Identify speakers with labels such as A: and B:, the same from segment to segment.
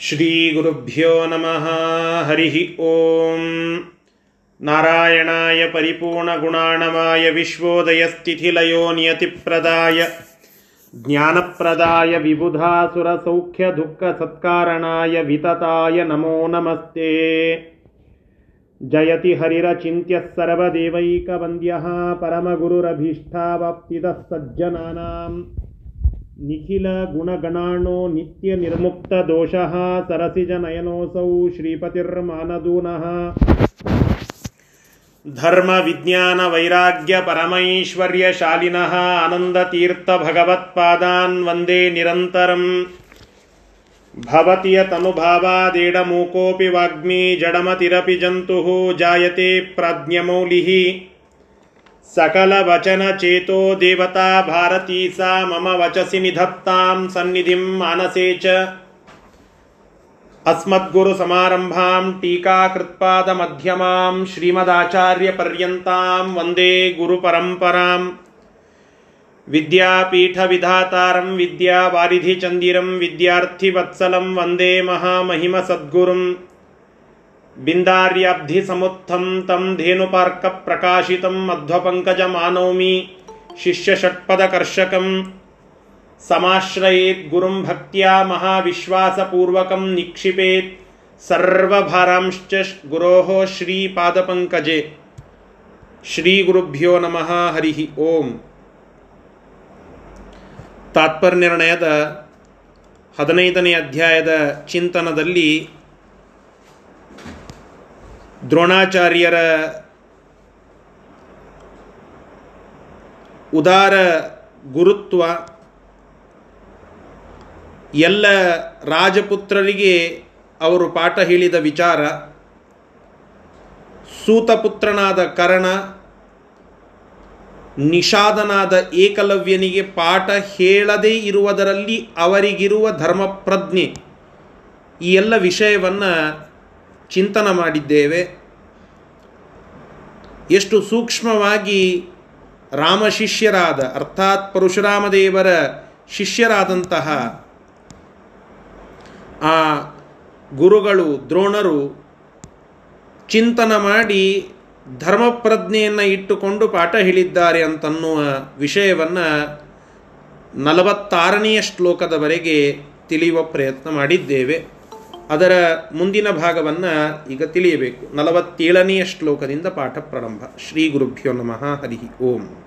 A: श्रीगुरुभ्यो नमः हरिः ॐ नारायणाय परिपूर्णगुणाणमाय विश्वोदयस्थितिलयो नियतिप्रदाय ज्ञानप्रदाय विबुधासुरसौख्यदुःखसत्कारणाय वितताय नमो नमस्ते। जयति हरिरचिन्त्यः सर्वदेवैकवन्द्यः परमगुरुरभीष्टावाप्तिदः सज्जनानाम् निखिलगुणगणाणो नित्यनिर्मुक्तदोषः सरसिजनयनोऽसौ श्रीपतिर्मानदूनः। धर्मविज्ञानवैराग्यपरमैश्वर्यशालिनः आनन्दतीर्थभगवत्पादान् वन्दे निरन्तरम्। भवति यतनुभावादेडमूकोऽपि वाग्मी जडमतिरपि जन्तुः जायते प्राज्ञमौलिः सकलवचनचेतो देवता भारती सा मम वचसि निधत्तां सन्निधिं मानसे च अस्मद्गुरुसमारम्भां टीकाकृत्पादमध्यमां श्रीमदाचार्यपर्यन्तां वन्दे गुरुपरम्पराम् विद्यापीठविधातारं विद्यावारिधिचन्दिरं विद्यार्थिवत्सलं वन्दे महामहिमसद्गुरुम् बिन्दार्याब्धिसमुत्थं तं धेनुपार्कप्रकाशितं मध्वपङ्कजमानौमि शिष्यषट्पदकर्षकं समाश्रयेत् गुरुं भक्त्या महाविश्वासपूर्वकं निक्षिपेत् सर्वभारांश्च गुरोः श्रीपादपङ्कजे ಶ್ರೀಗುರುಭ್ಯೋ ನಮಃ ಹರಿ ಓಂ ತಾತ್ಪರ್ಯನಿರ್ಣಯದ ಹದಿನೈದನೇ ಅಧ್ಯಾಯದ ಚಿಂತನದಲ್ಲಿ ದ್ರೋಣಾಚಾರ್ಯರ ಉದಾರ ಗುರುತ್ವ ಎಲ್ಲ ರಾಜಪುತ್ರರಿಗೆ ಅವರು ಪಾಠ ಹೇಳಿದ ವಿಚಾರ, ಸೂತಪುತ್ರನಾದ ಕರ್ಣ, ನಿಷಾದನಾದ ಏಕಲವ್ಯನಿಗೆ ಪಾಠ ಹೇಳದೇ ಇರುವುದರಲ್ಲಿ ಅವರಿಗಿರುವ ಧರ್ಮಪ್ರಜ್ಞೆ. ಈ ಎಲ್ಲ ವಿಷಯವನ್ನು ಚಿಂತನ ಮಾಡಿದ್ದೇವೆ. ಎಷ್ಟು ಸೂಕ್ಷ್ಮವಾಗಿ ರಾಮ ಶಿಷ್ಯರಾದ, ಅರ್ಥಾತ್ ಪರಶುರಾಮದೇವರ ಶಿಷ್ಯರಾದಂತಹ ಆ ಗುರುಗಳು, ದ್ರೋಣರು ಚಿಂತನ ಮಾಡಿ ಧರ್ಮಪ್ರಜ್ಞೆಯನ್ನು ಇಟ್ಟುಕೊಂಡು ಪಾಠ ಹೇಳಿದ್ದಾರೆ ಅಂತನ್ನುವ ವಿಷಯವನ್ನು ನಲವತ್ತಾರನೆಯ ಶ್ಲೋಕದವರೆಗೆ ತಿಳಿಯುವ ಪ್ರಯತ್ನ ಮಾಡಿದ್ದೇವೆ. ಅದರ ಮುಂದಿನ ಭಾಗವನ್ನು ಈಗ ತಿಳಿಯಬೇಕು. ನಲವತ್ತೇಳನೆಯ ಶ್ಲೋಕದಿಂದ ಪಾಠ ಪ್ರಾರಂಭ. ಶ್ರೀ ಗುರುಭ್ಯೋ ನಮಃ ಹರಿ ಓಂ.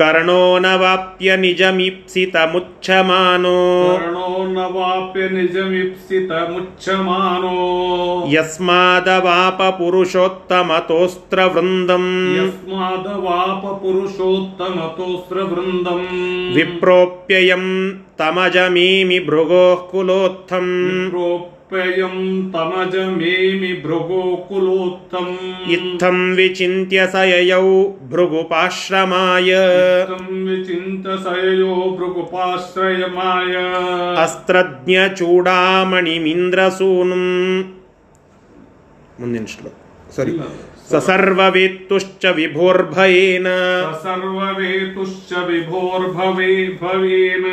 A: कर्णो न वाप्य निजमीप्सितमुच्छमानो
B: कर्णो न वाप्य निजमीप्सितमुच्छमानो
A: यस्मादवाप पुरुषोत्तमतोऽस्त्रवृन्दम्
B: यस्मादवाप पुरुषोत्तमतोऽस्त्रवृन्दम्
A: विप्रोप्ययम् तमजमीमि भृगोः कुलोत्थम्
B: विप्रोप्ययम् तमजमेमि भृगोकुलोत्तम्
A: इत्थं विचिन्त्य स ययौ भृगुपाश्रमाय
B: तं विचिन्त सययो भृगुपाश्रयमाय
A: अस्त्रज्ञचूडामणिमिन्द्रसूनुम् ಮುಂದಿನ ಶ್ಲೋಕ ಸರಿ सर्ववेत्तुश्च विभोर्भवेन
B: सर्ववेतुश्च विभोर्भवे भवेन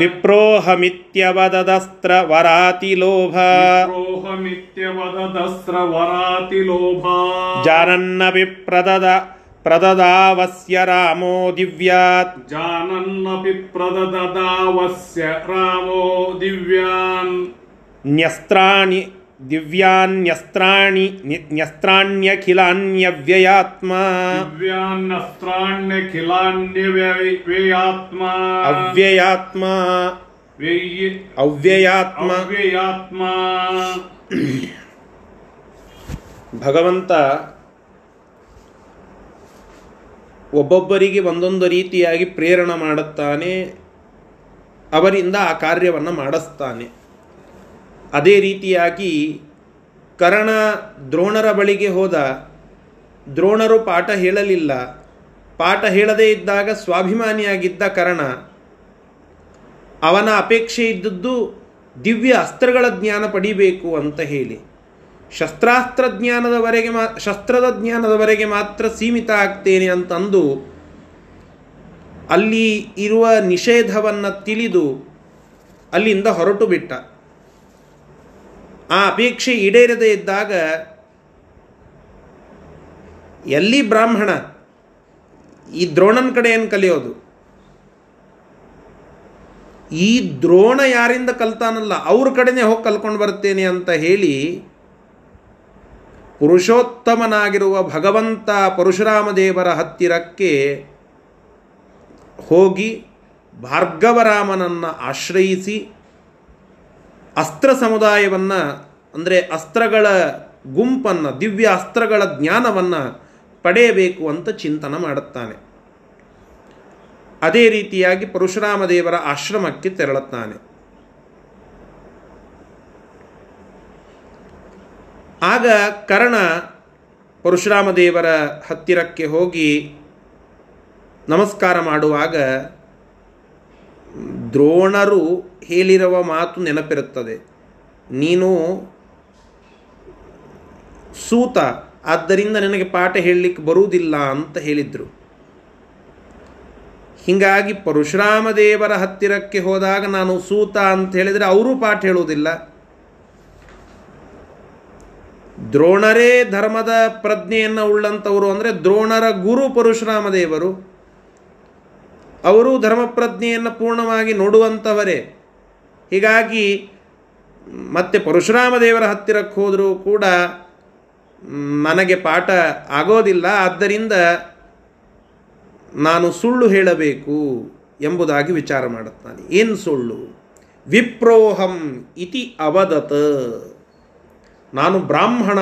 A: विप्रोऽहमित्यवददस्त्र
B: वरातिलोभ
A: विप्रोऽहमित्यवददस्त्र वरातिलोभा जानन्नपि प्रददावस्य रामो दिव्या
B: जानन्नपि प्रददावस्य रामो दिव्यान्
A: न्यस्त्राणि ದಿವ್ಯಾನ್ಯಸ್ತ್ರಾಣಿ ನ್ಯಸ್ತ್ರಾಣ್ಯಖಿಲಾನ್ಯವ್ಯಯಾತ್ಮ.
B: ದಿವ್ಯಾನ್ಯಸ್ತ್ರಾಣ್ಯಖಿಲಾನ್ಯವ್ಯಯಾತ್ಮ.
A: ಅವ್ಯಯಾತ್ಮ. ಅವ್ಯಯಾತ್ಮ.
B: ಅವ್ಯಯಾತ್ಮ.
A: ಭಗವಂತ ಒಬ್ಬೊಬ್ಬರಿಗೆ ಒಂದೊಂದು ರೀತಿಯಾಗಿ ಪ್ರೇರಣೆ ಮಾಡುತ್ತಾನೆ ಅವರಿಂದ ಆ ಕಾರ್ಯವನ್ನು ಮಾಡಿಸ್ತಾನೆ. ಅದೇ ರೀತಿಯಾಗಿ ಕರ್ಣ ದ್ರೋಣರ ಬಳಿಗೆ ಹೋದ ದ್ರೋಣರು ಪಾಠ ಹೇಳಲಿಲ್ಲ. ಪಾಠ ಹೇಳದೇ ಇದ್ದಾಗ ಸ್ವಾಭಿಮಾನಿಯಾಗಿದ್ದ ಕರ್ಣ ಅವನ ಅಪೇಕ್ಷೆ ಇದ್ದದ್ದು ದಿವ್ಯ ಅಸ್ತ್ರಗಳ ಜ್ಞಾನ ಪಡಿಬೇಕು ಅಂತ ಹೇಳಿ. ಶಸ್ತ್ರಾಸ್ತ್ರ ಜ್ಞಾನದವರೆಗೆ ಮಾ, ಶಸ್ತ್ರದ ಜ್ಞಾನದವರೆಗೆ ಮಾತ್ರ ಸೀಮಿತ ಆಗ್ತೇನೆ ಅಂತಂದು ಅಲ್ಲಿ ಇರುವ ನಿಷೇಧವನ್ನು ತಿಳಿದು ಅಲ್ಲಿಂದ ಹೊರಟು ಬಿಟ್ಟ. ಆ ಅಪೇಕ್ಷೆ ಈಡೇರದೇ ಇದ್ದಾಗ ಎಲ್ಲಿ ಬ್ರಾಹ್ಮಣ ಈ ದ್ರೋಣನ ಕಡೆ ಏನು ಕಲಿಯೋದು? ಈ ದ್ರೋಣ ಯಾರಿಂದ ಕಲ್ತಾನಲ್ಲ, ಅವ್ರ ಕಡೆನೇ ಹೋಗಿ ಕಲ್ಕೊಂಡು ಬರ್ತೇನೆ ಅಂತ ಹೇಳಿ ಪುರುಷೋತ್ತಮನಾಗಿರುವ ಭಗವಂತ ಪರಶುರಾಮ ದೇವರ ಹತ್ತಿರಕ್ಕೆ ಹೋಗಿ ಭಾರ್ಗವರಾಮನನ್ನು ಆಶ್ರಯಿಸಿ ಅಸ್ತ್ರ ಸಮುದಾಯವನ್ನು, ಅಂದರೆ ಅಸ್ತ್ರಗಳ ಗುಂಪನ್ನು, ದಿವ್ಯ ಅಸ್ತ್ರಗಳ ಜ್ಞಾನವನ್ನು ಪಡೆಯಬೇಕು ಅಂತ ಚಿಂತನೆ ಮಾಡುತ್ತಾನೆ. ಅದೇ ರೀತಿಯಾಗಿ ಪರಶುರಾಮ ದೇವರ ಆಶ್ರಮಕ್ಕೆ ತೆರಳುತ್ತಾನೆ. ಆಗ ಕರ್ಣ ಪರಶುರಾಮ ದೇವರ ಹತ್ತಿರಕ್ಕೆ ಹೋಗಿ ನಮಸ್ಕಾರ ಮಾಡುವಾಗ ದ್ರೋಣರು ಹೇಳಿರುವ ಮಾತು ನೆನಪಿರುತ್ತದೆ. ನೀನು ಸೂತ, ಆದ್ದರಿಂದ ನನಗೆ ಪಾಠ ಹೇಳಲಿಕ್ಕೆ ಬರುವುದಿಲ್ಲ ಅಂತ ಹೇಳಿದರು. ಹೀಗಾಗಿ ಪರಶುರಾಮ ದೇವರ ಹತ್ತಿರಕ್ಕೆ ಹೋದಾಗ ನಾನು ಸೂತ ಅಂತ ಹೇಳಿದರೆ ಅವರೂ ಪಾಠ ಹೇಳುವುದಿಲ್ಲ. ದ್ರೋಣರೇ ಧರ್ಮದ ಪ್ರಜ್ಞೆಯನ್ನು ಉಳ್ಳಂಥವರು ಅಂದರೆ ದ್ರೋಣರ ಗುರು ಪರಶುರಾಮ ದೇವರು ಅವರು ಧರ್ಮಪ್ರಜ್ಞೆಯನ್ನು ಪೂರ್ಣವಾಗಿ ನೋಡುವಂಥವರೇ ಹೀಗಾಗಿ ಮತ್ತೆ ಪರಶುರಾಮ ದೇವರ ಹತ್ತಿರಕ್ಕೆ ಹೋದರೂ ಕೂಡ ನನಗೆ ಪಾಠ ಆಗೋದಿಲ್ಲ. ಆದ್ದರಿಂದ ನಾನು ಸುಳ್ಳು ಹೇಳಬೇಕು ಎಂಬುದಾಗಿ ವಿಚಾರ ಮಾಡುತ್ತಾನೆ. ಏನು ಸುಳ್ಳು? ವಿಪ್ರೋಹಂ ಇತಿ ಅವದತ್. ನಾನು ಬ್ರಾಹ್ಮಣ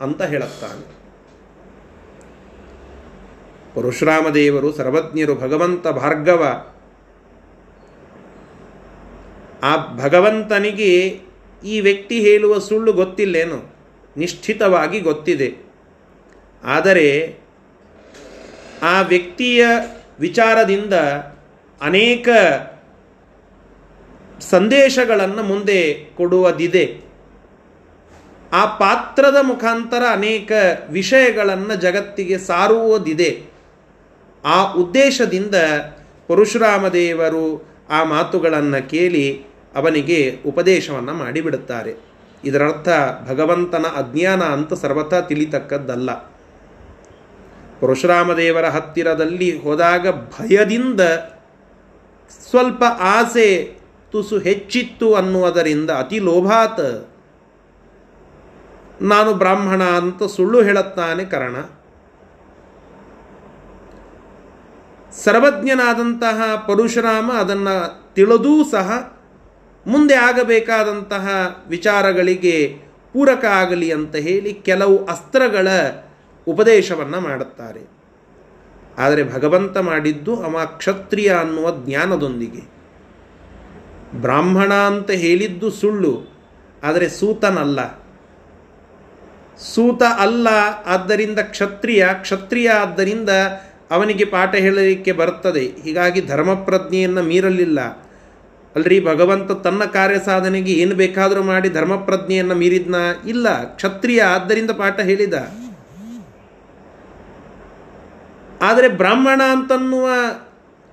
A: ಅಂತ ಹೇಳುತ್ತಾನೆ. ಪರಶುರಾಮ ದೇವರು ಸರ್ವಜ್ಞರು ಭಗವಂತ ಭಾರ್ಗವ. ಆ ಭಗವಂತನಿಗೆ ಈ ವ್ಯಕ್ತಿ ಹೇಳುವ ಸುಳ್ಳು ಗೊತ್ತಿಲ್ಲೇನು? ನಿಶ್ಚಿತವಾಗಿ ಗೊತ್ತಿದೆ. ಆದರೆ ಆ ವ್ಯಕ್ತಿಯ ವಿಚಾರದಿಂದ ಅನೇಕ ಸಂದೇಶಗಳನ್ನು ಮುಂದೆ ಕೊಡುವುದಿದೆ. ಆ ಪಾತ್ರದ ಮುಖಾಂತರ ಅನೇಕ ವಿಷಯಗಳನ್ನು ಜಗತ್ತಿಗೆ ಸಾರುವುದಿದೆ. ಆ ಉದ್ದೇಶದಿಂದ ಪರಶುರಾಮ ದೇವರು ಆ ಮಾತುಗಳನ್ನು ಕೇಳಿ ಅವನಿಗೆ ಉಪದೇಶವನ್ನು ಮಾಡಿಬಿಡುತ್ತಾರೆ. ಇದರರ್ಥ ಭಗವಂತನ ಅಜ್ಞಾನ ಅಂತ ಸರ್ವಥಾ ತಿಳಿತಕ್ಕದ್ದಲ್ಲ. ಪರಶುರಾಮ ದೇವರ ಹತ್ತಿರದಲ್ಲಿ ಹೋದಾಗ ಭಯದಿಂದ ಸ್ವಲ್ಪ ಆಸೆ ತುಸು ಹೆಚ್ಚಿತ್ತು ಅನ್ನುವುದರಿಂದ ಅತಿ ಲೋಭಾತ್. ನಾನು ಬ್ರಾಹ್ಮಣ ಅಂತ ಸುಳ್ಳು ಹೇಳುತ್ತಾನೆ ಕರ್ಣ. ಸರ್ವಜ್ಞನಾದಂತಹ ಪರಶುರಾಮ ಅದನ್ನು ತಿಳಿದೂ ಸಹ ಮುಂದೆ ಆಗಬೇಕಾದಂತಹ ವಿಚಾರಗಳಿಗೆ ಪೂರಕ ಆಗಲಿ ಅಂತ ಹೇಳಿ ಕೆಲವು ಅಸ್ತ್ರಗಳ ಉಪದೇಶವನ್ನು ಮಾಡುತ್ತಾರೆ. ಆದರೆ ಭಗವಂತ ಮಾಡಿದ್ದು ಅವ ಕ್ಷತ್ರಿಯ ಅನ್ನುವ ಜ್ಞಾನದೊಂದಿಗೆ. ಬ್ರಾಹ್ಮಣ ಅಂತ ಹೇಳಿದ್ದು ಸುಳ್ಳು, ಆದರೆ ಸೂತನಲ್ಲ. ಸೂತ ಅಲ್ಲ, ಆದ್ದರಿಂದ ಕ್ಷತ್ರಿಯ ಕ್ಷತ್ರಿಯ ಆದ್ದರಿಂದ ಅವನಿಗೆ ಪಾಠ ಹೇಳಲಿಕ್ಕೆ ಬರುತ್ತದೆ. ಹೀಗಾಗಿ ಧರ್ಮಪ್ರಜ್ಞೆಯನ್ನು ಮೀರಲಿಲ್ಲ. ಅಲ್ರಿ, ಭಗವಂತ ತನ್ನ ಕಾರ್ಯ ಸಾಧನೆಗೆ ಏನು ಬೇಕಾದರೂ ಮಾಡಿ ಧರ್ಮಪ್ರಜ್ಞೆಯನ್ನು ಮೀರಿದ್ನ? ಇಲ್ಲ. ಕ್ಷತ್ರಿಯ ಆದ್ದರಿಂದ ಪಾಠ ಹೇಳಿದ. ಆದರೆ ಬ್ರಾಹ್ಮಣ ಅಂತನ್ನುವ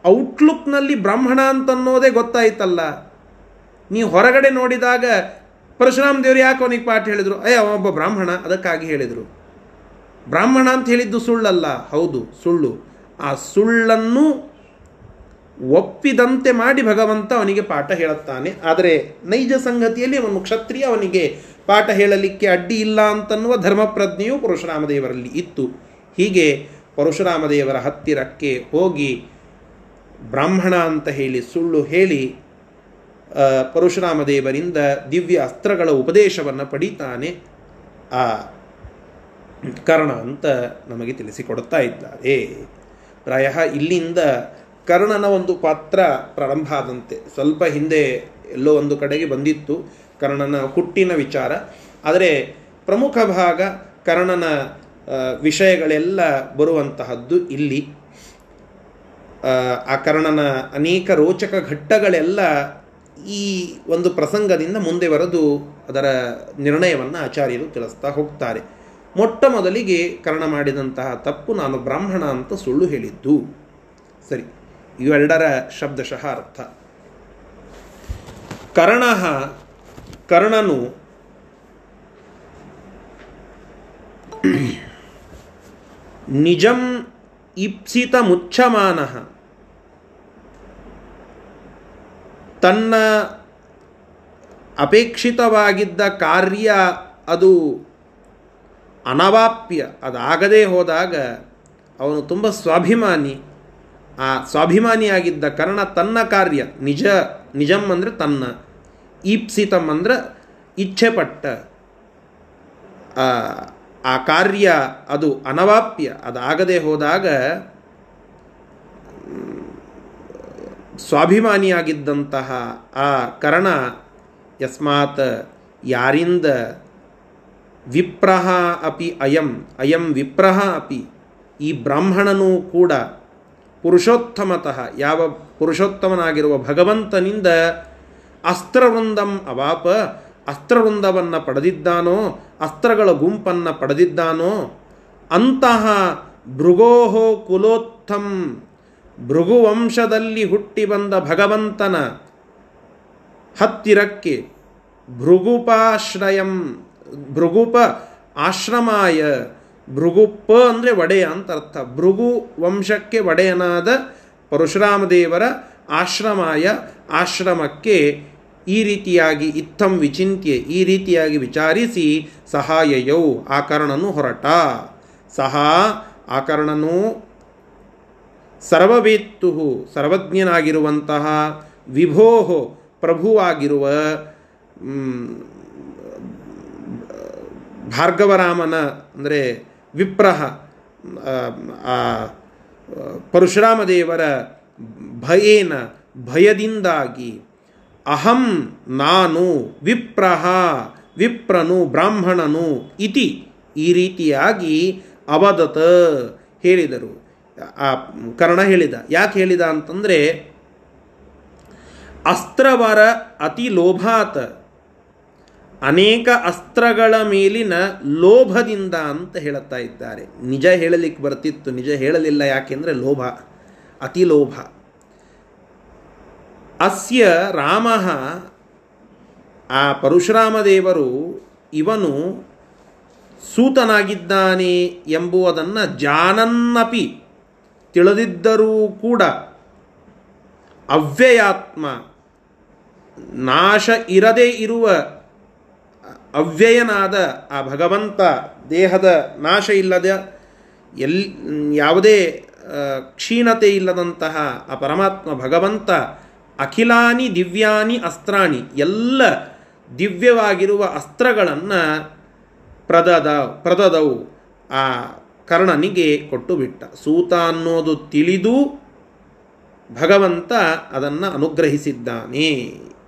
A: ಔಟ್ಲುಕ್ನಲ್ಲಿ ಬ್ರಾಹ್ಮಣ ಅಂತನ್ನೋದೇ ಗೊತ್ತಾಯ್ತಲ್ಲ. ನೀವು ಹೊರಗಡೆ ನೋಡಿದಾಗ ಪರಶುರಾಮ್ ದೇವರು ಯಾಕೆ ಅವನಿಗೆ ಪಾಠ ಹೇಳಿದರು? ಅಯ್ಯ ಒಬ್ಬ ಬ್ರಾಹ್ಮಣ, ಅದಕ್ಕಾಗಿ ಹೇಳಿದರು. ಬ್ರಾಹ್ಮಣ ಅಂತ ಹೇಳಿದ್ದು ಸುಳ್ಳಲ್ಲ. ಹೌದು, ಸುಳ್ಳು. ಆ ಸುಳ್ಳನ್ನು ಒಪ್ಪಿದಂತೆ ಮಾಡಿ ಭಗವಂತ ಅವನಿಗೆ ಪಾಠ ಹೇಳುತ್ತಾನೆ. ಆದರೆ ನೈಜ ಸಂಗತಿಯಲ್ಲಿ ಅವನು ಕ್ಷತ್ರಿಯ, ಅವನಿಗೆ ಪಾಠ ಹೇಳಲಿಕ್ಕೆ ಅಡ್ಡಿ ಇಲ್ಲ ಅಂತನ್ನುವ ಧರ್ಮಪ್ರಜ್ಞೆಯು ಪರಶುರಾಮದೇವರಲ್ಲಿ ಇತ್ತು. ಹೀಗೆ ಪರಶುರಾಮದೇವರ ಹತ್ತಿರಕ್ಕೆ ಹೋಗಿ ಬ್ರಾಹ್ಮಣ ಅಂತ ಹೇಳಿ ಸುಳ್ಳು ಹೇಳಿ ಪರಶುರಾಮದೇವರಿಂದ ದಿವ್ಯ ಅಸ್ತ್ರಗಳ ಉಪದೇಶವನ್ನು ಪಡಿತಾನೆ. ಆ ಕರ್ಣ ಅಂತ ನಮಗೆ ತಿಳಿಸಿಕೊಡುತ್ತಾ ಇದ್ದಾರೆ. ಪ್ರಾಯ ಇಲ್ಲಿಂದ ಕರ್ಣನ ಒಂದು ಪಾತ್ರ ಪ್ರಾರಂಭ ಆದಂತೆ. ಸ್ವಲ್ಪ ಹಿಂದೆ ಎಲ್ಲೋ ಒಂದು ಕಡೆಗೆ ಬಂದಿತ್ತು ಕರ್ಣನ ಹುಟ್ಟಿನ ವಿಚಾರ. ಆದರೆ ಪ್ರಮುಖ ಭಾಗ ಕರ್ಣನ ವಿಷಯಗಳೆಲ್ಲ ಬರುವಂತಹದ್ದು ಇಲ್ಲಿ. ಆ ಕರ್ಣನ ಅನೇಕ ರೋಚಕ ಘಟ್ಟಗಳೆಲ್ಲ ಈ ಒಂದು ಪ್ರಸಂಗದಿಂದ ಮುಂದೆ ಬರೆದು ಅದರ ನಿರ್ಣಯವನ್ನು ಆಚಾರ್ಯರು ತಿಳಿಸ್ತಾ ಹೋಗ್ತಾರೆ. ಮೊಟ್ಟ ಮೊದಲಿಗೆ ಕರ್ಣ ಮಾಡಿದಂತಹ ತಪ್ಪು ನಾನು ಬ್ರಾಹ್ಮಣ ಅಂತ ಸುಳ್ಳು ಹೇಳಿದ್ದು. ಸರಿ ಇವೆರಡರ ಶಬ್ದಶಃ ಅರ್ಥ. ಕರ್ಣ, ಕರ್ಣನು ನಿಜಂ ಇಪ್ಸಿತ ಮುಚ್ಚಮಾನ. ತನ್ನ ಅಪೇಕ್ಷಿತವಾಗಿದ್ದ ಕಾರ್ಯ ಅದು ಅನವಾಪ್ಯ, ಅದಾಗದೇ ಹೋದಾಗ ಅವನು ತುಂಬ ಸ್ವಾಭಿಮಾನಿ. ಆ ಸ್ವಾಭಿಮಾನಿಯಾಗಿದ್ದ ಕರ್ಣ ತನ್ನ ಕಾರ್ಯ, ನಿಜ, ನಿಜಂ ಅಂದರೆ ತನ್ನ, ಈಪ್ಸಿತಂ ಅಂದ್ರೆ ಇಚ್ಛೆಪಟ್ಟ. ಆ ಕಾರ್ಯ ಅದು ಅನವಾಪ್ಯ, ಅದಾಗದೆ ಹೋದಾಗ ಸ್ವಾಭಿಮಾನಿಯಾಗಿದ್ದಂತಹ ಆ ಕರ್ಣ, ಯಸ್ಮಾತ್ ಯಾರಿಂದ ವಿಪ್ರಹ ಅಪಿ ಅಯಂ ಅಯಂ ವಿಪ್ರಹ ಅಪಿ. ಈ ಬ್ರಾಹ್ಮಣನೂ ಕೂಡ ಪುರುಷೋತ್ತಮತಃ, ಯಾವ ಪುರುಷೋತ್ತಮನಾಗಿರುವ ಭಗವಂತನಿಂದ ಅಸ್ತ್ರವೃಂದಂ ಅವಾಪ, ಅಸ್ತ್ರವೃಂದವನ್ನು ಪಡೆದಿದ್ದಾನೋ, ಅಸ್ತ್ರಗಳ ಗುಂಪನ್ನು ಪಡೆದಿದ್ದಾನೋ, ಅಂತಹ ಭೃಗೋಹೋ ಕುಲೋತ್ತಂ ಭೃಗುವಂಶದಲ್ಲಿ ಹುಟ್ಟಿ ಬಂದ ಭಗವಂತನ ಹತ್ತಿರಕ್ಕೆ ಭೃಗುಪಾಶ್ರಯಂ. ಭೃಗುಪ ಆಶ್ರಮಾಯ. ಭೃಗುಪ ಅಂದರೆ ಒಡೆಯ ಅಂತ ಅರ್ಥ. ಭೃಗು ವಂಶಕ್ಕೆ ಒಡೆಯನಾದ ಪರಶುರಾಮ ದೇವರ ಆಶ್ರಮಾಯ. ಆಶ್ರಮಕ್ಕೆ ಈ ರೀತಿಯಾಗಿ ಇತ್ತಂ ವಿಚಿಂತ್ಯ, ಈ ರೀತಿಯಾಗಿ ವಿಚಾರಿಸಿ ಸಹಾಯಯೌ, ಆಕರ್ಣನು ಹೊರಟ. ಸಹ ಆಕರ್ಣನು ಸರ್ವವೇತ್ತು ಸರ್ವಜ್ಞನಾಗಿರುವಂತಹ ವಿಭೋ ಪ್ರಭುವಾಗಿರುವ ಭಾರ್ಗವರಾಮನ, ಅಂದರೆ ವಿಪ್ರಹ ಪರಶುರಾಮ ದೇವರ ಭಯೇನ, ಭಯದಿಂದಾಗಿ ಅಹಂ ನಾನು ವಿಪ್ರಹ, ವಿಪ್ರನು ಬ್ರಾಹ್ಮಣನು ಇತಿ, ಈ ರೀತಿಯಾಗಿ ಅವದತ ಹೇಳಿದರು. ಆ, ಕರ್ಣ ಹೇಳಿದ. ಯಾಕೆ ಹೇಳಿದ ಅಂತಂದರೆ ಅಸ್ತ್ರವರ ಅತಿ ಲೋಭಾತ್ ಅನೇಕ ಅಸ್ತ್ರಗಳ ಮೇಲಿನ ಲೋಭದಿಂದ ಅಂತ ಹೇಳುತ್ತಾ ಇದ್ದಾರೆ. ನಿಜ ಹೇಳಲಿಕ್ಕೆ ಬರ್ತಿತ್ತು. ನಿಜ ಹೇಳಲಿಲ್ಲ ಯಾಕೆಂದರೆ ಲೋಭ, ಅತಿ ಲೋಭ. ಅಸ್ಯ ರಾಮ, ಆ ಪರಶುರಾಮ ದೇವರು ಇವನು ಸೂತನಾಗಿದ್ದಾನೆ ಎಂಬುವುದನ್ನು ಜಾನನ್ನಪಿ ತಿಳಿದಿದ್ದರೂ ಕೂಡ ಅವ್ಯಯಾತ್ಮ, ನಾಶ ಇರದೇ ಇರುವ ಅವ್ಯಯನಾದ ಆ ಭಗವಂತ ದೇಹದ ನಾಶ ಇಲ್ಲದ ಎಲ್, ಯಾವುದೇ ಕ್ಷೀಣತೆ ಇಲ್ಲದಂತಹ ಆ ಪರಮಾತ್ಮ ಭಗವಂತ ಅಖಿಲಾನಿ ದಿವ್ಯಾನಿ ಅಸ್ತ್ರಾಣಿ ಎಲ್ಲ ದಿವ್ಯವಾಗಿರುವ ಅಸ್ತ್ರಗಳನ್ನು ಪ್ರದದ, ಪ್ರದದವು ಆ ಕರ್ಣನಿಗೆ ಕೊಟ್ಟು ಬಿಟ್ಟ. ಸೂತ ಅನ್ನೋದು ತಿಳಿದು ಭಗವಂತ ಅದನ್ನು ಅನುಗ್ರಹಿಸಿದ್ದಾನೆ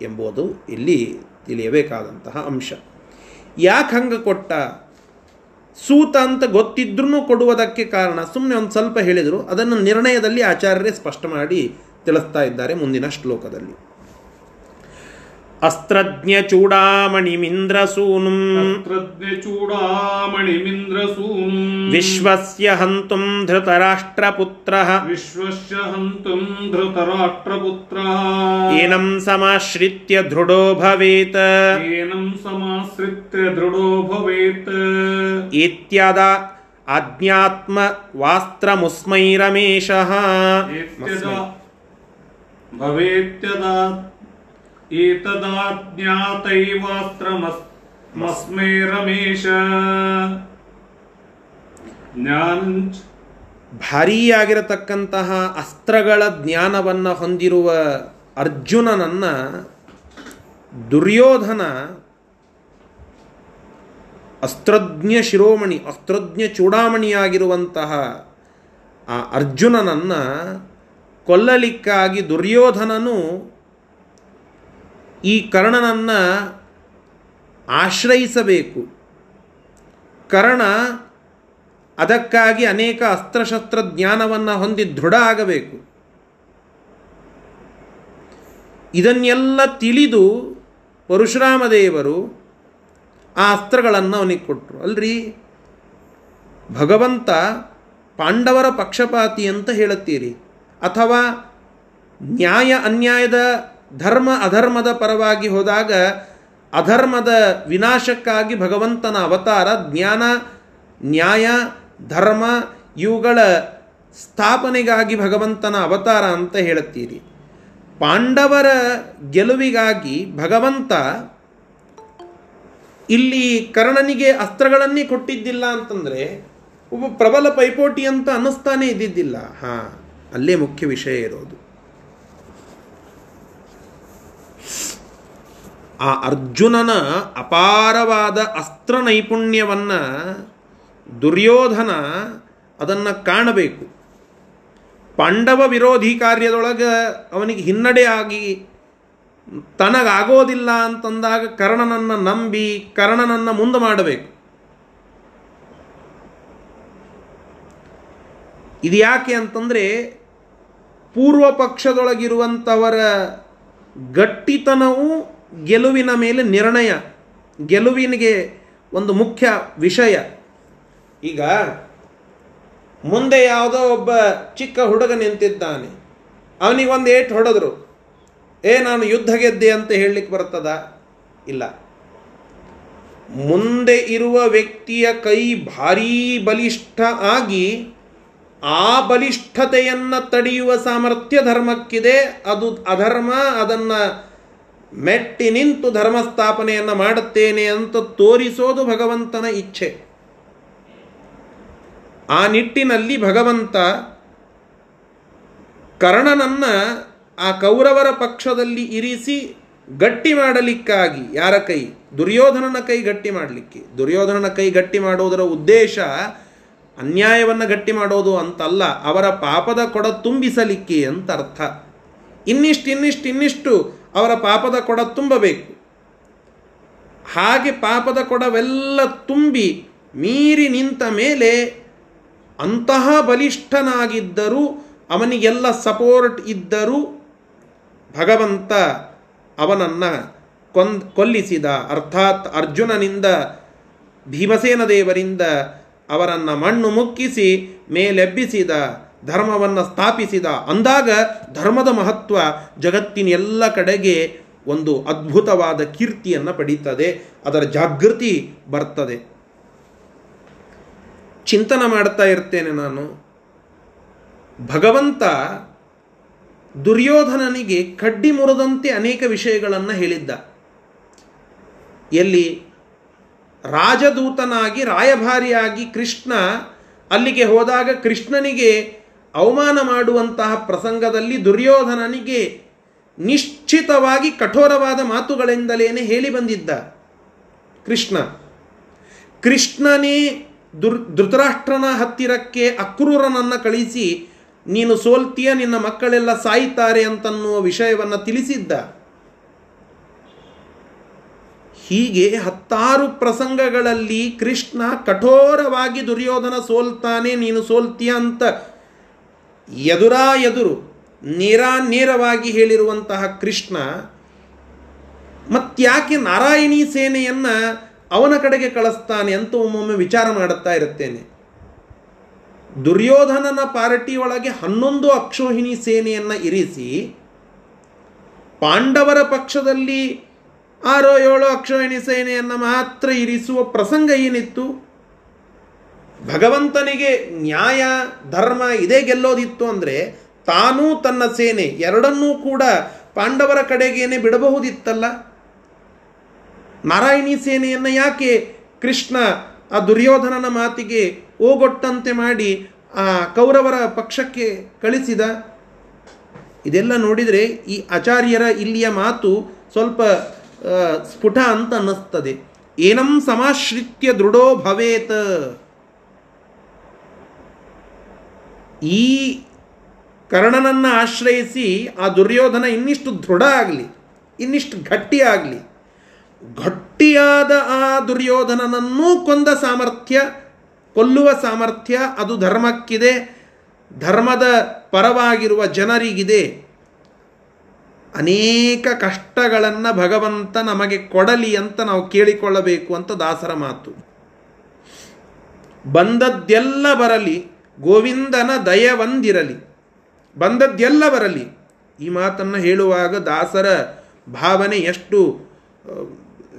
A: ಎಂಬುದು ಇಲ್ಲಿ ತಿಳಿಯಬೇಕಾದಂತಹ ಅಂಶ. ಯಾಕೆ ಹಂಗೆ ಕೊಟ್ಟ? ಸೂತ ಅಂತ ಗೊತ್ತಿದ್ರೂ ಕೊಡುವುದಕ್ಕೆ ಕಾರಣ ಸುಮ್ಮನೆ ಒಂದು ಸ್ವಲ್ಪ ಹೇಳಿದರು. ಅದನ್ನು ನಿರ್ಣಯದಲ್ಲಿ ಆಚಾರ್ಯರೇ ಸ್ಪಷ್ಟ ಮಾಡಿ ತಿಳಿಸ್ತಾ ಇದ್ದಾರೆ ಮುಂದಿನ ಶ್ಲೋಕದಲ್ಲಿ. ಅಸ್ತ್ರಜ್ಞ ಚೂಡಾಮಣಿಮಿಂದ್ರಸೂನುಂ
B: ಅಸ್ತ್ರಜ್ಞ ಚೂಡಾಮಣಿಮಿಂದ್ರಸೂನುಂ
A: ವಿಶ್ವಸ್ಯ ಹಂತುಂ ಧೃತರಾಷ್ಟ್ರಪುತ್ರಃ.
B: ವಿಶ್ವಸ್ಯ ಹಂತುಂ ಧೃತರಾಷ್ಟ್ರಪುತ್ರಃ.
A: ಏನಂ ಸಮಾಶ್ರಿತ್ಯ ದೃಢೋ ಭವೇತ್.
B: ಏನಂ ಸಮಾಶ್ರಿತ್ಯ ದೃಢೋ ಭವೇತ್.
A: ಇತ್ಯದ ಆಜ್ಞಾತ್ಮ ವಾಸ್ತ್ರಮುಸ್ಮೈರಮೇಶಃ
B: रमेश।
A: ಭಾರೀಯಾಗಿರತಕ್ಕಂತಹ ಅಸ್ತ್ರಗಳ ಜ್ಞಾನವನ್ನು ಹೊಂದಿರುವ ಅರ್ಜುನನನ್ನ ದುರ್ಯೋಧನ ಅಸ್ತ್ರಜ್ಞ ಶಿರೋಮಣಿ, ಅಸ್ತ್ರಜ್ಞ ಚೂಡಾಮಣಿಯಾಗಿರುವಂತಹ ಆ ಅರ್ಜುನನನ್ನು ಕೊಲ್ಲಲಿಕ್ಕಾಗಿ ದುರ್ಯೋಧನನು ಈ ಕರ್ಣನನ್ನು ಆಶ್ರಯಿಸಬೇಕು. ಕರ್ಣ ಅದಕ್ಕಾಗಿ ಅನೇಕ ಅಸ್ತ್ರಶಸ್ತ್ರ ಜ್ಞಾನವನ್ನು ಹೊಂದಿ ದೃಢ ಆಗಬೇಕು. ಇದನ್ನೆಲ್ಲ ತಿಳಿದು ಪರಶುರಾಮ ದೇವರು ಆ ಅಸ್ತ್ರಗಳನ್ನು ಅವನಿಗೆ ಕೊಟ್ಟರು ಅಲ್ರಿ? ಭಗವಂತ ಪಾಂಡವರ ಪಕ್ಷಪಾತಿ ಅಂತ ಹೇಳುತ್ತೀರಿ. ಅಥವಾ ನ್ಯಾಯ ಅನ್ಯಾಯದ ಧರ್ಮ ಅಧರ್ಮದ ಪರವಾಗಿ ಹೋದಾಗ ಅಧರ್ಮದ ವಿನಾಶಕ್ಕಾಗಿ ಭಗವಂತನ ಅವತಾರ ಜ್ಞಾನ, ನ್ಯಾಯ, ಧರ್ಮ ಇವುಗಳ ಸ್ಥಾಪನೆಗಾಗಿ ಭಗವಂತನ ಅವತಾರ ಅಂತ ಹೇಳುತ್ತೀರಿ. ಪಾಂಡವರ ಗೆಲುವಿಗಾಗಿ ಭಗವಂತ ಇಲ್ಲಿ ಕರ್ಣನಿಗೆ ಅಸ್ತ್ರಗಳನ್ನೇ ಕೊಟ್ಟಿದ್ದಿಲ್ಲ ಅಂತಂದರೆ ಒಬ್ಬ ಪ್ರಬಲ ಪೈಪೋಟಿ ಅಂತ ಅನ್ನಿಸ್ತಾನೆ ಇದ್ದಿದ್ದಿಲ್ಲ. ಹಾಂ, ಅಲ್ಲೇ ಮುಖ್ಯ ವಿಷಯ ಇರೋದು. ಆ ಅರ್ಜುನನ ಅಪಾರವಾದ ಅಸ್ತ್ರ ನೈಪುಣ್ಯವನ್ನು ದುರ್ಯೋಧನ ಅದನ್ನು ಕಾಣಬೇಕು. ಪಾಂಡವ ವಿರೋಧಿ ಕಾರ್ಯದೊಳಗೆ ಅವನಿಗೆ ಹಿನ್ನಡೆ ಆಗಿ ತನಗಾಗೋದಿಲ್ಲ ಅಂತಂದಾಗ ಕರ್ಣನನ್ನು ನಂಬಿ ಕರ್ಣನನ್ನು ಮುಂದೆ ಮಾಡಬೇಕು. ಇದು ಯಾಕೆ ಅಂತಂದರೆ ಪೂರ್ವ ಪಕ್ಷದೊಳಗಿರುವಂಥವರ ಗಟ್ಟಿತನವು ಗೆಲುವಿನ ಮೇಲೆ ನಿರ್ಣಯ, ಗೆಲುವಿನಿಗೆ ಒಂದು ಮುಖ್ಯ ವಿಷಯ. ಈಗ ಮುಂದೆ ಯಾವುದೋ ಒಬ್ಬ ಚಿಕ್ಕ ಹುಡುಗ ನಿಂತಿದ್ದಾನೆ. ಅವನಿಗೆ ಒಂದು ಏಟ್ ಹೊಡೆದ್ರು. ಏ, ನಾನು ಯುದ್ಧ ಗೆದ್ದೆ ಅಂತ ಹೇಳಲಿಕ್ಕೆ ಬರ್ತದ ಇಲ್ಲ. ಮುಂದೆ ಇರುವ ವ್ಯಕ್ತಿಯ ಕೈ ಭಾರೀ ಬಲಿಷ್ಠ ಆಗಿ ಆ ಬಲಿಷ್ಠತೆಯನ್ನು ತಡೆಯುವ ಸಾಮರ್ಥ್ಯ ಧರ್ಮಕ್ಕಿದೆ. ಅದು ಅಧರ್ಮ, ಅದನ್ನು ಮೆಟ್ಟಿ ನಿಂತು ಧರ್ಮಸ್ಥಾಪನೆಯನ್ನು ಮಾಡುತ್ತೇನೆ ಅಂತ ತೋರಿಸೋದು ಭಗವಂತನ ಇಚ್ಛೆ. ಆ ನಿಟ್ಟಿನಲ್ಲಿ ಭಗವಂತ ಕರ್ಣನನ್ನ ಆ ಕೌರವರ ಪಕ್ಷದಲ್ಲಿ ಇರಿಸಿ ಗಟ್ಟಿ ಮಾಡಲಿಕ್ಕಾಗಿ, ಯಾರ ಕೈ? ದುರ್ಯೋಧನನ ಕೈ ಗಟ್ಟಿ ಮಾಡಲಿಕ್ಕೆ. ದುರ್ಯೋಧನನ ಕೈ ಗಟ್ಟಿ ಮಾಡೋದರ ಉದ್ದೇಶ ಅನ್ಯಾಯವನ್ನು ಗಟ್ಟಿ ಮಾಡೋದು ಅಂತಲ್ಲ, ಅವರ ಪಾಪದ ಕೊಡ ತುಂಬಿಸಲಿಕ್ಕೆ ಅಂತ ಅರ್ಥ. ಇನ್ನಿಷ್ಟು ಇನ್ನಿಷ್ಟು ಇನ್ನಿಷ್ಟು ಅವರ ಪಾಪದ ಕೊಡ ತುಂಬಬೇಕು. ಹಾಗೆ ಪಾಪದ ಕೊಡವೆಲ್ಲ ತುಂಬಿ ಮೀರಿ ನಿಂತ ಮೇಲೆ ಅಂತಹ ಬಲಿಷ್ಠನಾಗಿದ್ದರೂ, ಅವನಿಗೆಲ್ಲ ಸಪೋರ್ಟ್ ಇದ್ದರೂ ಭಗವಂತ ಅವನನ್ನು ಕೊಂದ್, ಕೊಲ್ಲಿಸಿದ. ಅರ್ಥಾತ್ ಅರ್ಜುನನಿಂದ, ಭೀಮಸೇನ ದೇವರಿಂದ ಅವರನ್ನು ಮಣ್ಣು ಮುಕ್ಕಿಸಿ ಮೇಲೆಬ್ಬಿಸಿದ. ಧರ್ಮವನ್ನು ಸ್ಥಾಪಿಸಿದ ಅಂದಾಗ ಧರ್ಮದ ಮಹತ್ವ ಜಗತ್ತಿನ ಎಲ್ಲ ಕಡೆಗೆ ಒಂದು ಅದ್ಭುತವಾದ ಕೀರ್ತಿಯನ್ನು ಪಡೀತದೆ. ಅದರ ಜಾಗೃತಿ ಬರ್ತದೆ. ಚಿಂತನೆ ಮಾಡ್ತಾ ಇರ್ತೇನೆ ನಾನು. ಭಗವಂತ ದುರ್ಯೋಧನನಿಗೆ ಕಡ್ಡಿ ಮುರಿದಂತೆ ಅನೇಕ ವಿಷಯಗಳನ್ನು ಹೇಳಿದ್ದ. ಎಲ್ಲಿ ರಾಜದೂತನಾಗಿ ರಾಯಭಾರಿಯಾಗಿ ಕೃಷ್ಣ ಅಲ್ಲಿಗೆ ಹೋದಾಗ ಕೃಷ್ಣನಿಗೆ ಅವಮಾನ ಮಾಡುವಂತಹ ಪ್ರಸಂಗದಲ್ಲಿ ದುರ್ಯೋಧನನಿಗೆ ನಿಶ್ಚಿತವಾಗಿ ಕಠೋರವಾದ ಮಾತುಗಳಿಂದಲೇನೆ ಹೇಳಿ ಬಂದಿದ್ದ ಕೃಷ್ಣ. ಕೃಷ್ಣನೇ ದುರ್, ಧೃತರಾಷ್ಟ್ರನ ಹತ್ತಿರಕ್ಕೆ ಅಕ್ರೂರನನ್ನು ಕಳಿಸಿ ನೀನು ಸೋಲ್ತೀಯ, ನಿನ್ನ ಮಕ್ಕಳೆಲ್ಲ ಸಾಯ್ತಾರೆ ಅಂತನ್ನುವ ವಿಷಯವನ್ನು ತಿಳಿಸಿದ್ದ. ಹೀಗೆ ಹತ್ತಾರು ಪ್ರಸಂಗಗಳಲ್ಲಿ ಕೃಷ್ಣ ಕಠೋರವಾಗಿ ದುರ್ಯೋಧನ ಸೋಲ್ತಾನೆ, ನೀನು ಸೋಲ್ತೀಯ ಅಂತ ಎದುರಾ ಎದುರು ನೇರಾ ನೇರವಾಗಿ ಹೇಳಿರುವಂತಹ ಕೃಷ್ಣ ಮತ್ಯಾಕೆ ನಾರಾಯಣಿ ಸೇನೆಯನ್ನ ಅವನ ಕಡೆಗೆ ಕಳಿಸ್ತಾನೆ ಅಂತ ಒಮ್ಮೊಮ್ಮೆ ವಿಚಾರ ಮಾಡುತ್ತಾ ಇರುತ್ತೇನೆ. ದುರ್ಯೋಧನನ ಪಾರ್ಟಿ ಒಳಗೆ ಹನ್ನೊಂದು ಅಕ್ಷೋಹಿಣಿ ಸೇನೆಯನ್ನು ಇರಿಸಿ, ಪಾಂಡವರ ಪಕ್ಷದಲ್ಲಿ ಆರೋ ಏಳು ಅಕ್ಷೋಹಿಣಿ ಸೇನೆಯನ್ನು ಮಾತ್ರ ಇರಿಸುವ ಪ್ರಸಂಗ ಏನಿತ್ತು? ಭಗವಂತನಿಗೆ ನ್ಯಾಯ, ಧರ್ಮ ಇದೇ ಗೆಲ್ಲೋದಿತ್ತು ಅಂದರೆ ತಾನೂ ತನ್ನ ಸೇನೆ ಎರಡನ್ನೂ ಕೂಡ ಪಾಂಡವರ ಕಡೆಗೇನೆ ಬಿಡಬಹುದಿತ್ತಲ್ಲ? ನಾರಾಯಣಿ ಸೇನೆಯನ್ನು ಯಾಕೆ ಕೃಷ್ಣ ಆ ದುರ್ಯೋಧನನ ಮಾತಿಗೆ ಓಗೊಟ್ಟಂತೆ ಮಾಡಿ ಆ ಕೌರವರ ಪಕ್ಷಕ್ಕೆ ಕಳಿಸಿದ? ಇದೆಲ್ಲ ನೋಡಿದರೆ ಈ ಆಚಾರ್ಯರ ಇಲ್ಲಿಯ ಮಾತು ಸ್ವಲ್ಪ ಸ್ಫುಟ ಅಂತ ಅನ್ನಿಸ್ತದೆ. ಏನಂ ಸಮಾಶ್ರಿತ್ಯ ದೃಢೋ ಭವೇತ್. ಈ ಕರ್ಣನನ್ನು ಆಶ್ರಯಿಸಿ ಆ ದುರ್ಯೋಧನ ಇನ್ನಿಷ್ಟು ದೃಢ ಆಗಲಿ, ಇನ್ನಿಷ್ಟು ಗಟ್ಟಿ ಆಗಲಿ, ಗಟ್ಟಿಯಾದ ಆ ದುರ್ಯೋಧನನನ್ನೂ ಕೊಂದ ಸಾಮರ್ಥ್ಯ, ಕೊಲ್ಲುವ ಸಾಮರ್ಥ್ಯ, ಅದು ಧರ್ಮಕ್ಕಿದೆ, ಧರ್ಮದ ಪರವಾಗಿರುವ ಜನರಿಗಿದೆ. ಅನೇಕ ಕಷ್ಟಗಳನ್ನು ಭಗವಂತ ನಮಗೆ ಕೊಡಲಿ ಅಂತ ನಾವು ಕೇಳಿಕೊಳ್ಳಬೇಕು ಅಂತ ದಾಸರ ಮಾತು. ಬಂದದ್ದೆಲ್ಲ ಬರಲಿ ಗೋವಿಂದನ ದಯವಂದಿರಲಿ ಬಂದದ್ದೆಲ್ಲ ಬರಲಿ ಈ ಮಾತನ್ನು ಹೇಳುವಾಗ ದಾಸರ ಭಾವನೆ ಎಷ್ಟು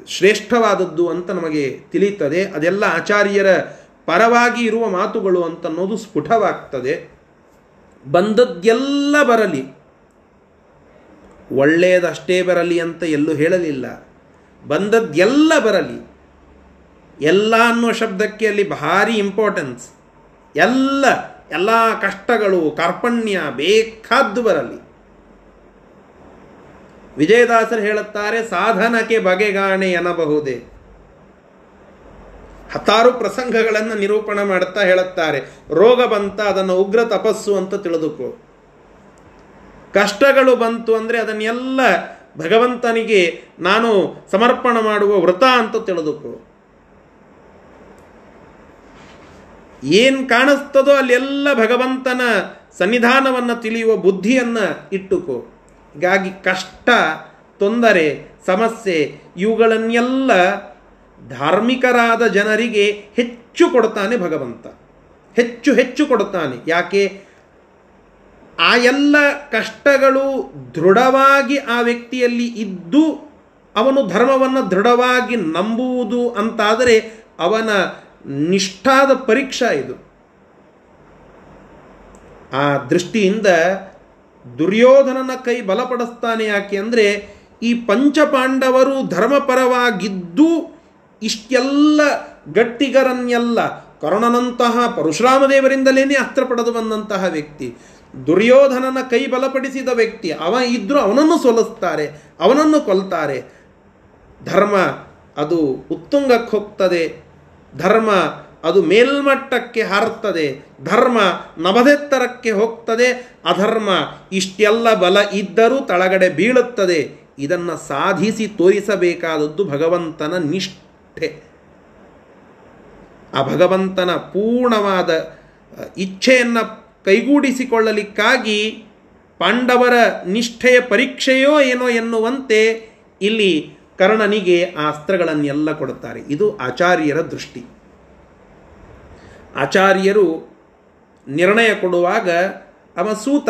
A: ಶ್ರೇಷ್ಠವಾದದ್ದು ಅಂತ ನಮಗೆ ತಿಳಿಯುತ್ತದೆ. ಅದೆಲ್ಲ ಆಚಾರ್ಯರ ಪರವಾಗಿ ಇರುವ ಮಾತುಗಳು ಅಂತನ್ನೋದು ಸ್ಫುಟವಾಗ್ತದೆ. ಬಂದದ್ದೆಲ್ಲ ಬರಲಿ ಒಳ್ಳೆಯದಷ್ಟೇ ಬರಲಿ ಅಂತ ಎಲ್ಲೂ ಹೇಳಲಿಲ್ಲ. ಬಂದದ್ದೆಲ್ಲ ಬರಲಿ ಎಲ್ಲ ಅನ್ನುವ ಶಬ್ದಕ್ಕೆ ಅಲ್ಲಿ ಭಾರಿ ಇಂಪಾರ್ಟೆನ್ಸ್ ಎಲ್ಲ ಎಲ್ಲ ಕಷ್ಟಗಳು, ಕಾರ್ಪಣ್ಯ ಬೇಕಾದ್ದು ಬರಲಿ. ವಿಜಯದಾಸರು ಹೇಳುತ್ತಾರೆ, ಸಾಧನಕ್ಕೆ ಬಗೆಗಾಣೆ ಎನ್ನಬಹುದೇ? ಹತ್ತಾರು ಪ್ರಸಂಗಗಳನ್ನು ನಿರೂಪಣೆ ಮಾಡುತ್ತಾ ಹೇಳುತ್ತಾರೆ, ರೋಗ ಬಂತ ಅದನ್ನು ಉಗ್ರ ತಪಸ್ಸು ಅಂತ ತಿಳಿದುಕೋ. ಕಷ್ಟಗಳು ಬಂತು ಅಂದರೆ ಅದನ್ನೆಲ್ಲ ಭಗವಂತನಿಗೆ ನಾನು ಸಮರ್ಪಣ ಮಾಡುವ ವ್ರತ ಅಂತ ತಿಳಿದುಕೋ. ಏನು ಕಾಣಿಸ್ತದೋ ಅಲ್ಲೆಲ್ಲ ಭಗವಂತನ ಸನ್ನಿಧಾನವನ್ನು ತಿಳಿಯುವ ಬುದ್ಧಿಯನ್ನು ಇಟ್ಟುಕೋ. ಹೀಗಾಗಿ ಕಷ್ಟ, ತೊಂದರೆ, ಸಮಸ್ಯೆ, ಇವುಗಳನ್ನೆಲ್ಲ ಧಾರ್ಮಿಕರಾದ ಜನರಿಗೆ ಹೆಚ್ಚು ಕೊಡ್ತಾನೆ ಭಗವಂತ. ಹೆಚ್ಚು ಹೆಚ್ಚು ಕೊಡುತ್ತಾನೆ ಯಾಕೆ? ಆ ಎಲ್ಲ ಕಷ್ಟಗಳು ದೃಢವಾಗಿ ಆ ವ್ಯಕ್ತಿಯಲ್ಲಿ ಇದ್ದು ಅವನು ಧರ್ಮವನ್ನು ದೃಢವಾಗಿ ನಂಬುವುದು ಅಂತಾದರೆ ಅವನ ನಿಷ್ಠಾದ ಪರೀಕ್ಷಾ ಇದು. ಆ ದೃಷ್ಟಿಯಿಂದ ದುರ್ಯೋಧನನ ಕೈ ಬಲಪಡಿಸ್ತಾನೆ ಯಾಕೆ ಅಂದರೆ, ಈ ಪಂಚಪಾಂಡವರು ಧರ್ಮಪರವಾಗಿದ್ದು ಇಷ್ಟೆಲ್ಲ ಗಟ್ಟಿಗರನ್ನೆಲ್ಲ ಕರುಣನಂತಹ ಪರಶುರಾಮದೇವರಿಂದಲೇ ಅಸ್ತ್ರ ಪಡೆದು ಬಂದಂತಹ ವ್ಯಕ್ತಿ, ದುರ್ಯೋಧನನ ಕೈ ಬಲಪಡಿಸಿದ ವ್ಯಕ್ತಿ, ಅವ ಇದ್ದರೂ ಅವನನ್ನು ಸೋಲಿಸ್ತಾರೆ, ಅವನನ್ನು ಕೊಲ್ತಾರೆ. ಧರ್ಮ ಅದು ಉತ್ತುಂಗಕ್ಕೆ ಹೋಗ್ತದೆ. ಧರ್ಮ ಅದು ಮೇಲ್ಮಟ್ಟಕ್ಕೆ ಹಾರುತ್ತದೆ. ಧರ್ಮ ನಭದೆತ್ತರಕ್ಕೆ ಹೋಗ್ತದೆ. ಅಧರ್ಮ ಇಷ್ಟೆಲ್ಲ ಬಲ ಇದ್ದರೂ ತಳಗಡೆ ಬೀಳುತ್ತದೆ. ಇದನ್ನು ಸಾಧಿಸಿ ತೋರಿಸಬೇಕಾದದ್ದು ಭಗವಂತನ ನಿಷ್ಠೆ. ಆ ಭಗವಂತನ ಪೂರ್ಣವಾದ ಇಚ್ಛೆಯನ್ನು ಕೈಗೂಡಿಸಿಕೊಳ್ಳಲಿಕ್ಕಾಗಿ ಪಾಂಡವರ ನಿಷ್ಠೆಯ ಪರೀಕ್ಷೆಯೋ ಏನೋ ಎನ್ನುವಂತೆ ಇಲ್ಲಿ ಕರ್ಣನಿಗೆ ಆ ಅಸ್ತ್ರಗಳನ್ನೆಲ್ಲ ಕೊಡುತ್ತಾರೆ. ಇದು ಆಚಾರ್ಯರ ದೃಷ್ಟಿ. ಆಚಾರ್ಯರು ನಿರ್ಣಯ ಕೊಡುವಾಗ ಅವ ಸೂತ.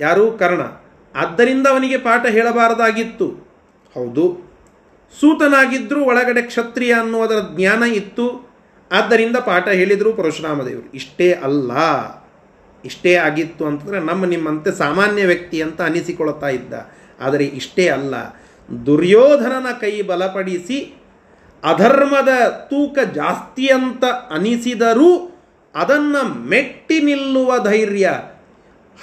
A: ಯಾರು? ಕರ್ಣ. ಆದ್ದರಿಂದ ಅವನಿಗೆ ಪಾಠ ಹೇಳಬಾರದಾಗಿತ್ತು. ಹೌದು. ಸೂತನಾಗಿದ್ದರೂ ಒಳಗಡೆ ಕ್ಷತ್ರಿಯ ಅನ್ನುವುದರ ಜ್ಞಾನ ಇತ್ತು. ಆದ್ದರಿಂದ ಪಾಠ ಹೇಳಿದರು ಪರಶುರಾಮದೇವರು. ಇಷ್ಟೇ ಅಲ್ಲ. ಇಷ್ಟೇ ಆಗಿತ್ತು ಅಂತಂದರೆ ನಮ್ಮ ನಿಮ್ಮಂತೆ ಸಾಮಾನ್ಯ ವ್ಯಕ್ತಿ ಅಂತ ಅನಿಸಿಕೊಳ್ತಾ ಇದ್ದ. ಆದರೆ ಇಷ್ಟೇ ಅಲ್ಲ. ದುರ್ಯೋಧನನ ಕೈ ಬಲಪಡಿಸಿ ಅಧರ್ಮದ ತೂಕ ಜಾಸ್ತಿ ಅಂತ ಅನಿಸಿದರೂ ಅದನ್ನು ಮೆಟ್ಟಿ ನಿಲ್ಲುವ ಧೈರ್ಯ.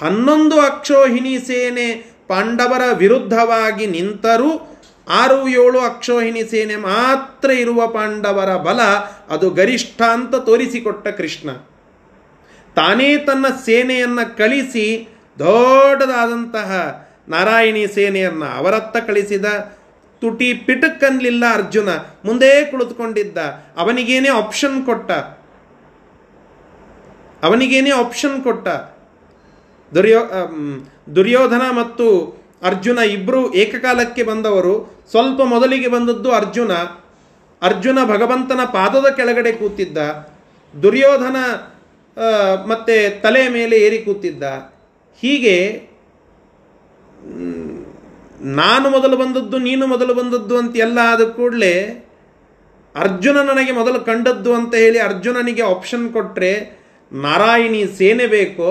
A: ಹನ್ನೊಂದು ಅಕ್ಷೋಹಿಣಿ ಸೇನೆ ಪಾಂಡವರ ವಿರುದ್ಧವಾಗಿ ನಿಂತರೂ ಆರು ಏಳು ಅಕ್ಷೋಹಿಣಿ ಸೇನೆ ಮಾತ್ರ ಇರುವ ಪಾಂಡವರ ಬಲ ಅದು ಗರಿಷ್ಠ ಅಂತ ತೋರಿಸಿಕೊಟ್ಟ ಕೃಷ್ಣ. ತಾನೇ ತನ್ನ ಸೇನೆಯನ್ನು ಕಳಿಸಿ ದೊಡ್ಡದಾದಂತಹ ನಾರಾಯಣಿ ಸೇನೆಯನ್ನು ಅವರತ್ತ ಕಳಿಸಿದ ತುಟಿ ಪಿಟಕ್ಕನ್ಲಿಲ್ಲ ಅರ್ಜುನ. ಮುಂದೆ ಕುಳಿತುಕೊಂಡಿದ್ದ. ಅವನಿಗೇನೇ ಆಪ್ಷನ್ ಕೊಟ್ಟ. ಅವನಿಗೇನೇ ಆಪ್ಷನ್ ಕೊಟ್ಟ. ದುರ್ಯೋ ದುರ್ಯೋಧನ ಮತ್ತು ಅರ್ಜುನ ಇಬ್ಬರು ಏಕಕಾಲಕ್ಕೆ ಬಂದವರು. ಸ್ವಲ್ಪ ಮೊದಲಿಗೆ ಬಂದದ್ದು ಅರ್ಜುನ. ಅರ್ಜುನ ಭಗವಂತನ ಪಾದದ ಕೆಳಗಡೆ ಕೂತಿದ್ದ. ದುರ್ಯೋಧನ ಮತ್ತೆ ತಲೆ ಮೇಲೆ ಏರಿ ಕೂತಿದ್ದ. ಹೀಗೆ ನಾನು ಮೊದಲು ಬಂದದ್ದು, ನೀನು ಮೊದಲು ಬಂದದ್ದು ಅಂತ ಎಲ್ಲ ಆದ ಕೂಡಲೇ ಅರ್ಜುನ ನನಗೆ ಮೊದಲು ಕಂಡದ್ದು ಅಂತ ಹೇಳಿ ಅರ್ಜುನನಿಗೆ ಆಪ್ಷನ್ ಕೊಟ್ಟರೆ ನಾರಾಯಣಿ ಸೇನೆ ಬೇಕೋ,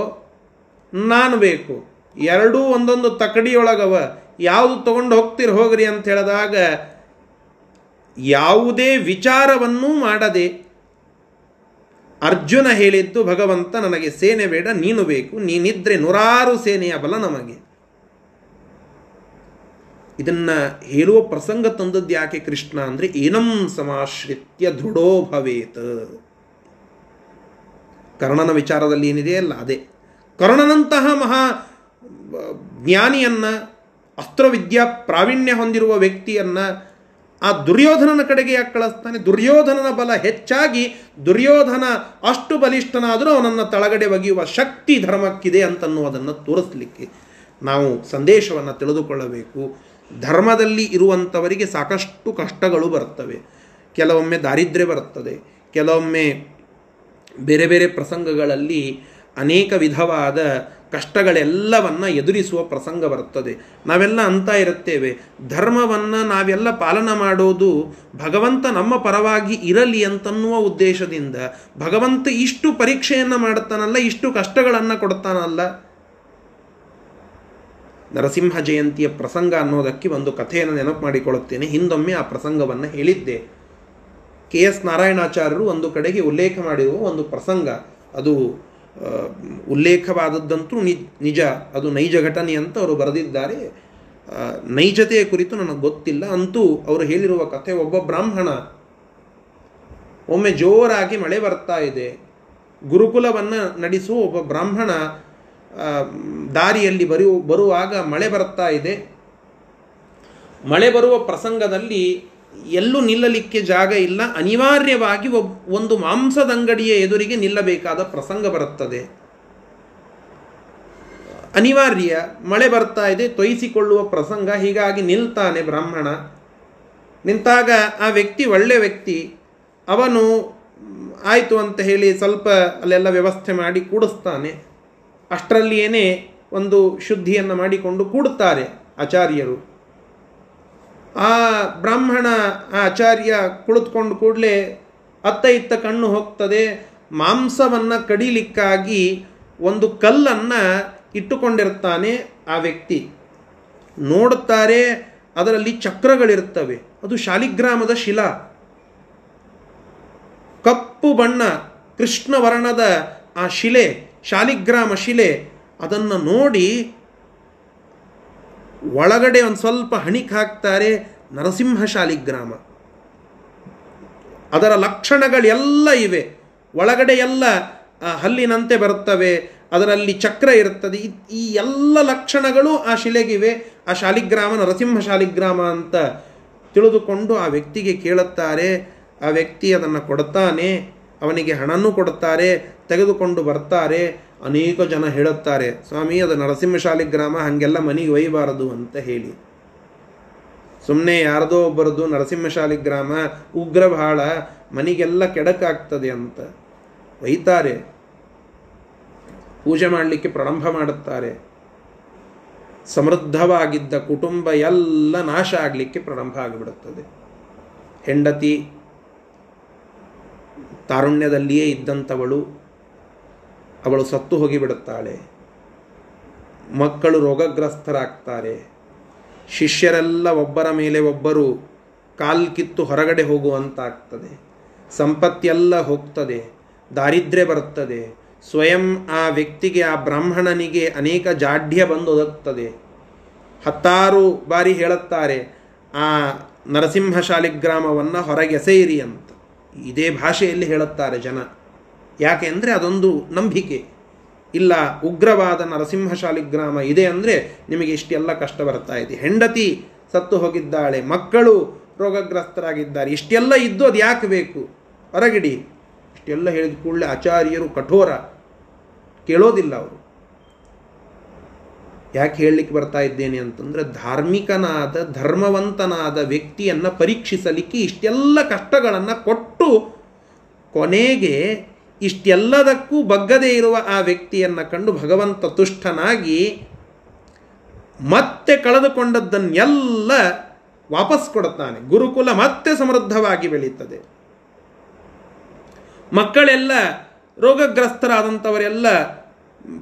A: ನಾನು ಬೇಕು. ಎರಡೂ ಒಂದೊಂದು ತಕಡಿಯೊಳಗವ. ಯಾವುದು ತಗೊಂಡು ಹೋಗ್ತೀರಿ, ಹೋಗ್ರಿ ಅಂತ ಹೇಳಿದಾಗ ಯಾವುದೇ ವಿಚಾರವನ್ನೂ ಮಾಡದೆ ಅರ್ಜುನ ಹೇಳಿದ್ದು, ಭಗವಂತ ನನಗೆ ಸೇನೆ ಬೇಡ, ನೀನು ಬೇಕು. ನೀನಿದ್ರೆ ನೂರಾರು ಸೇನೆಯ ಬಲ ನಮಗೆ. ಇದನ್ನ ಹೇಳುವ ಪ್ರಸಂಗ ತಂದದ್ದು ಯಾಕೆ ಕೃಷ್ಣ ಅಂದರೆ, ಏನಂ ಸಮಾಶ್ರಿತ್ಯ ದೃಢೋ ಭವೇತ್. ಕರ್ಣನ ವಿಚಾರದಲ್ಲಿ ಏನಿದೆ ಅಲ್ಲ, ಅದೇ. ಕರ್ಣನಂತಹ ಮಹಾ ಜ್ಞಾನಿಯನ್ನು, ಅಸ್ತ್ರವಿದ್ಯಾ ಪ್ರಾವೀಣ್ಯ ಹೊಂದಿರುವ ವ್ಯಕ್ತಿಯನ್ನು, ಆ ದುರ್ಯೋಧನನ ಕಡೆಗೆ ಯಾಕೆ ಕಳಿಸ್ತಾನೆ? ದುರ್ಯೋಧನನ ಬಲ ಹೆಚ್ಚಾಗಿ ದುರ್ಯೋಧನ ಅಷ್ಟು ಬಲಿಷ್ಠನಾದರೂ ಅವನನ್ನು ತಳಗಡೆ ಒಗೆಯುವ ಶಕ್ತಿ ಧರ್ಮಕ್ಕಿದೆ ಅಂತನ್ನುವುದನ್ನು ತೋರಿಸಲಿಕ್ಕೆ ನಾವು ಸಂದೇಶವನ್ನು ತಿಳಿದುಕೊಳ್ಳಬೇಕು. ಧರ್ಮದಲ್ಲಿ ಇರುವಂಥವರಿಗೆ ಸಾಕಷ್ಟು ಕಷ್ಟಗಳು ಬರ್ತವೆ. ಕೆಲವೊಮ್ಮೆ ದಾರಿದ್ರ್ಯ ಬರುತ್ತದೆ ಕೆಲವೊಮ್ಮೆ ಬೇರೆ ಬೇರೆ ಪ್ರಸಂಗಗಳಲ್ಲಿ ಅನೇಕ ವಿಧವಾದ ಕಷ್ಟಗಳೆಲ್ಲವನ್ನು ಎದುರಿಸುವ ಪ್ರಸಂಗ ಬರುತ್ತದೆ ನಾವೆಲ್ಲ ಅಂತ ಇರುತ್ತೇವೆ. ಧರ್ಮವನ್ನು ನಾವೆಲ್ಲ ಪಾಲನ ಮಾಡೋದು ಭಗವಂತ ನಮ್ಮ ಪರವಾಗಿ ಇರಲಿ ಅಂತನ್ನುವ ಉದ್ದೇಶದಿಂದ. ಭಗವಂತ ಇಷ್ಟು ಪರೀಕ್ಷೆಯನ್ನು ಮಾಡುತ್ತಾನಲ್ಲ ಇಷ್ಟು ಕಷ್ಟಗಳನ್ನು ಕೊಡ್ತಾನಲ್ಲ. ನರಸಿಂಹ ಜಯಂತಿಯ ಪ್ರಸಂಗ ಅನ್ನೋದಕ್ಕೆ ಒಂದು ಕಥೆಯನ್ನು ನೆನಪು ಮಾಡಿಕೊಳ್ಳುತ್ತೇನೆ. ಹಿಂದೊಮ್ಮೆ ಆ ಪ್ರಸಂಗವನ್ನು ಹೇಳಿದ್ದೆ. ಕೆ. ಎಸ್. ನಾರಾಯಣಾಚಾರ್ಯರು ಒಂದು ಕಡೆಗೆ ಉಲ್ಲೇಖ ಮಾಡಿರುವ ಒಂದು ಪ್ರಸಂಗ. ಅದು ಉಲ್ಲೇಖವಾದದ್ದಂತೂ ನಿಜ. ಅದು ನೈಜ ಘಟನೆ ಅಂತ ಅವರು ಬರೆದಿದ್ದಾರೆ. ನೈಜತೆಯ ಕುರಿತು ನನಗೆ ಗೊತ್ತಿಲ್ಲ. ಅಂತೂ ಅವರು ಹೇಳಿರುವ ಕಥೆ ಒಬ್ಬ ಬ್ರಾಹ್ಮಣ. ಒಮ್ಮೆ ಜೋರಾಗಿ ಮಳೆ ಬರ್ತಾ ಇದೆ. ಗುರುಕುಲವನ್ನು ನಡೆಸುವ ಒಬ್ಬ ಬ್ರಾಹ್ಮಣ ದಾರಿಯಲ್ಲಿ ಬರು ಬರುವಾಗ ಮಳೆ ಬರ್ತಾ ಇದೆ. ಮಳೆ ಬರುವ ಪ್ರಸಂಗದಲ್ಲಿ ಎಲ್ಲೂ ನಿಲ್ಲಲಿಕ್ಕೆ ಜಾಗ ಇಲ್ಲ. ಅನಿವಾರ್ಯವಾಗಿ ಒಂದು ಮಾಂಸದ ಅಂಗಡಿಯ ಎದುರಿಗೆ ನಿಲ್ಲಬೇಕಾದ ಪ್ರಸಂಗ ಬರುತ್ತದೆ. ಅನಿವಾರ್ಯ, ಮಳೆ ಬರ್ತಾ ಇದೆ, ತೊಯಿಸಿಕೊಳ್ಳುವ ಪ್ರಸಂಗ, ಹೀಗಾಗಿ ನಿಲ್ತಾನೆ ಬ್ರಾಹ್ಮಣ. ನಿಂತಾಗ ಆ ವ್ಯಕ್ತಿ, ಒಳ್ಳೆ ವ್ಯಕ್ತಿ, ಅವನು, ಆಯಿತು ಅಂತ ಹೇಳಿ ಸ್ವಲ್ಪ ಅಲ್ಲೆಲ್ಲ ವ್ಯವಸ್ಥೆ ಮಾಡಿ ಕೂಡಿಸ್ತಾನೆ. ಅಷ್ಟರಲ್ಲಿಯೇ ಒಂದು ಶುದ್ಧಿಯನ್ನು ಮಾಡಿಕೊಂಡು ಕೂಡುತ್ತಾರೆ ಆಚಾರ್ಯರು. ಆ ಬ್ರಾಹ್ಮಣ, ಆ ಆಚಾರ್ಯ ಕುಳಿತುಕೊಂಡು ಕೂಡಲೇ ಅತ್ತ ಇತ್ತ ಕಣ್ಣು ಹೋಗ್ತದೆ. ಮಾಂಸವನ್ನು ಕಡಿಲಿಕ್ಕಾಗಿ ಒಂದು ಕಲ್ಲನ್ನು ಇಟ್ಟುಕೊಂಡಿರ್ತಾನೆ ಆ ವ್ಯಕ್ತಿ. ನೋಡುತ್ತಾರೆ, ಅದರಲ್ಲಿ ಚಕ್ರಗಳಿರ್ತವೆ. ಅದು ಶಾಲಿಗ್ರಾಮದ ಶಿಲಾ. ಕಪ್ಪು ಬಣ್ಣ, ಕೃಷ್ಣವರ್ಣದ ಆ ಶಿಲೆ. ಶಾಲಿಗ್ರಾಮ ಶಿಲೆ ಅದನ್ನು ನೋಡಿ ಒಳಗಡೆ ಒಂದು ಸ್ವಲ್ಪ ಹಣಿಕ್ ಹಾಕ್ತಾರೆ ನರಸಿಂಹ ಶಾಲಿಗ್ರಾಮ. ಅದರ ಲಕ್ಷಣಗಳೆಲ್ಲ ಇವೆ. ಒಳಗಡೆ ಎಲ್ಲ ಹಲ್ಲಿನಂತೆ ಬರುತ್ತವೆ, ಅದರಲ್ಲಿ ಚಕ್ರ ಇರುತ್ತದೆ ಈ ಎಲ್ಲ ಲಕ್ಷಣಗಳು ಆ ಶಿಲೆಗಿವೆ. ಆ ಶಾಲಿಗ್ರಾಮ ನರಸಿಂಹ ಶಾಲಿಗ್ರಾಮ ಅಂತ ತಿಳಿದುಕೊಂಡು ಆ ವ್ಯಕ್ತಿಗೆ ಕೇಳುತ್ತಾರೆ. ಆ ವ್ಯಕ್ತಿ ಅದನ್ನು ಕೊಡ್ತಾನೆ. ಅವನಿಗೆ ಹಣನೂ ಕೊಡುತ್ತಾರೆ, ತೆಗೆದುಕೊಂಡು ಬರ್ತಾರೆ, ಅನೇಕ ಜನ ಹೇಳುತ್ತಾರೆ, ಸ್ವಾಮಿ, ಅದು ನರಸಿಂಹಶಾಲಿ ಶಾಲಿಗ್ರಾಮ ಹಾಗೆಲ್ಲ ಮನೆಗೆ ಒಯ್ಯಬಾರದು ಅಂತ ಹೇಳಿ. ಸುಮ್ಮನೆ ಯಾರದೋ ಒಬ್ಬರದು ನರಸಿಂಹಶಾಲಿ ಗ್ರಾಮ, ಉಗ್ರ ಬಹಳ ಮನೆಗೆಲ್ಲ ಕೆಡಕಾಗ್ತದೆ ಅಂತ ಒಯ್ತಾರೆ. ಪೂಜೆ ಮಾಡಲಿಕ್ಕೆ ಪ್ರಾರಂಭ ಮಾಡುತ್ತಾರೆ. ಸಮೃದ್ಧವಾಗಿದ್ದ ಕುಟುಂಬ ಎಲ್ಲ ನಾಶ ಆಗಲಿಕ್ಕೆ ಪ್ರಾರಂಭ ಆಗಿಬಿಡುತ್ತದೆ. ಹೆಂಡತಿ ತಾರುಣ್ಯದಲ್ಲಿಯೇ ಇದ್ದಂಥವಳು, ಅವಳು ಸತ್ತು ಹೋಗಿಬಿಡುತ್ತಾಳೆ. ಮಕ್ಕಳು ರೋಗಗ್ರಸ್ತರಾಗ್ತಾರೆ. ಶಿಷ್ಯರೆಲ್ಲ ಒಬ್ಬರ ಮೇಲೆ ಒಬ್ಬರು ಕಾಲ್ ಕಿತ್ತು ಹೊರಗಡೆ ಹೋಗುವಂತಾಗ್ತದೆ. ಸಂಪತ್ತೆಲ್ಲ ಹೋಗ್ತದೆ, ದಾರಿದ್ರ್ಯ ಬರುತ್ತದೆ. ಸ್ವಯಂ ಆ ವ್ಯಕ್ತಿಗೆ, ಆ ಬ್ರಾಹ್ಮಣನಿಗೆ ಅನೇಕ ಜಾಢ್ಯ ಬಂದು ಒದಗ್ತದೆ ಹತ್ತಾರು ಬಾರಿ ಹೇಳುತ್ತಾರೆ, ಆ ನರಸಿಂಹ ಶಾಲಿಗ್ರಾಮವನ್ನು ಹೊರಗೆಸೆಯಿರಿ ಅಂತ ಇದೇ ಭಾಷೆಯಲ್ಲಿ ಹೇಳುತ್ತಾರೆ ಜನ. ಯಾಕೆ ಅಂದರೆ ಅದೊಂದು ನಂಬಿಕೆ. ಇಲ್ಲ, ಉಗ್ರವಾದ ನರಸಿಂಹಶಾಲಿ ಶಾಲಿಗ್ರಾಮ ಇದೆ ಅಂದರೆ ನಿಮಗೆ ಇಷ್ಟೆಲ್ಲ ಕಷ್ಟ ಬರ್ತಾ ಇದೆ. ಹೆಂಡತಿ ಸತ್ತು ಹೋಗಿದ್ದಾಳೆ, ಮಕ್ಕಳು ರೋಗಗ್ರಸ್ತರಾಗಿದ್ದಾರೆ, ಇಷ್ಟೆಲ್ಲ ಇದ್ದು ಅದು ಯಾಕೆ ಬೇಕು? ಹೊರಗಿಡಿ. ಇಷ್ಟೆಲ್ಲ ಹೇಳಿದ ಕೂಡಲೇ ಆಚಾರ್ಯರು ಕಠೋರ. ಕೇಳೋದಿಲ್ಲ ಅವರು. ಯಾಕೆ ಹೇಳಲಿಕ್ಕೆ ಬರ್ತಾ ಇದ್ದೇನೆ ಅಂತಂದ್ರೆ ಧಾರ್ಮಿಕನಾದ, ಧರ್ಮವಂತನಾದ ವ್ಯಕ್ತಿಯನ್ನು ಪರೀಕ್ಷಿಸಲಿಕ್ಕೆ ಇಷ್ಟೆಲ್ಲ ಕಷ್ಟಗಳನ್ನು ಕೊಟ್ಟು ಕೊನೆಗೆ ಇಷ್ಟೆಲ್ಲದಕ್ಕೂ ಬಗ್ಗದೇ ಇರುವ ಆ ವ್ಯಕ್ತಿಯನ್ನು ಕಂಡು ಭಗವಂತ ತುಷ್ಟನಾಗಿ ಮತ್ತೆ ಕಳೆದುಕೊಂಡದ್ದನ್ನೆಲ್ಲ ವಾಪಸ್ ಕೊಡುತ್ತಾನೆ. ಗುರುಕುಲ ಮತ್ತೆ ಸಮೃದ್ಧವಾಗಿ ಬೆಳೀತದೆ. ಮಕ್ಕಳೆಲ್ಲ ರೋಗಗ್ರಸ್ತರಾದಂಥವರೆಲ್ಲ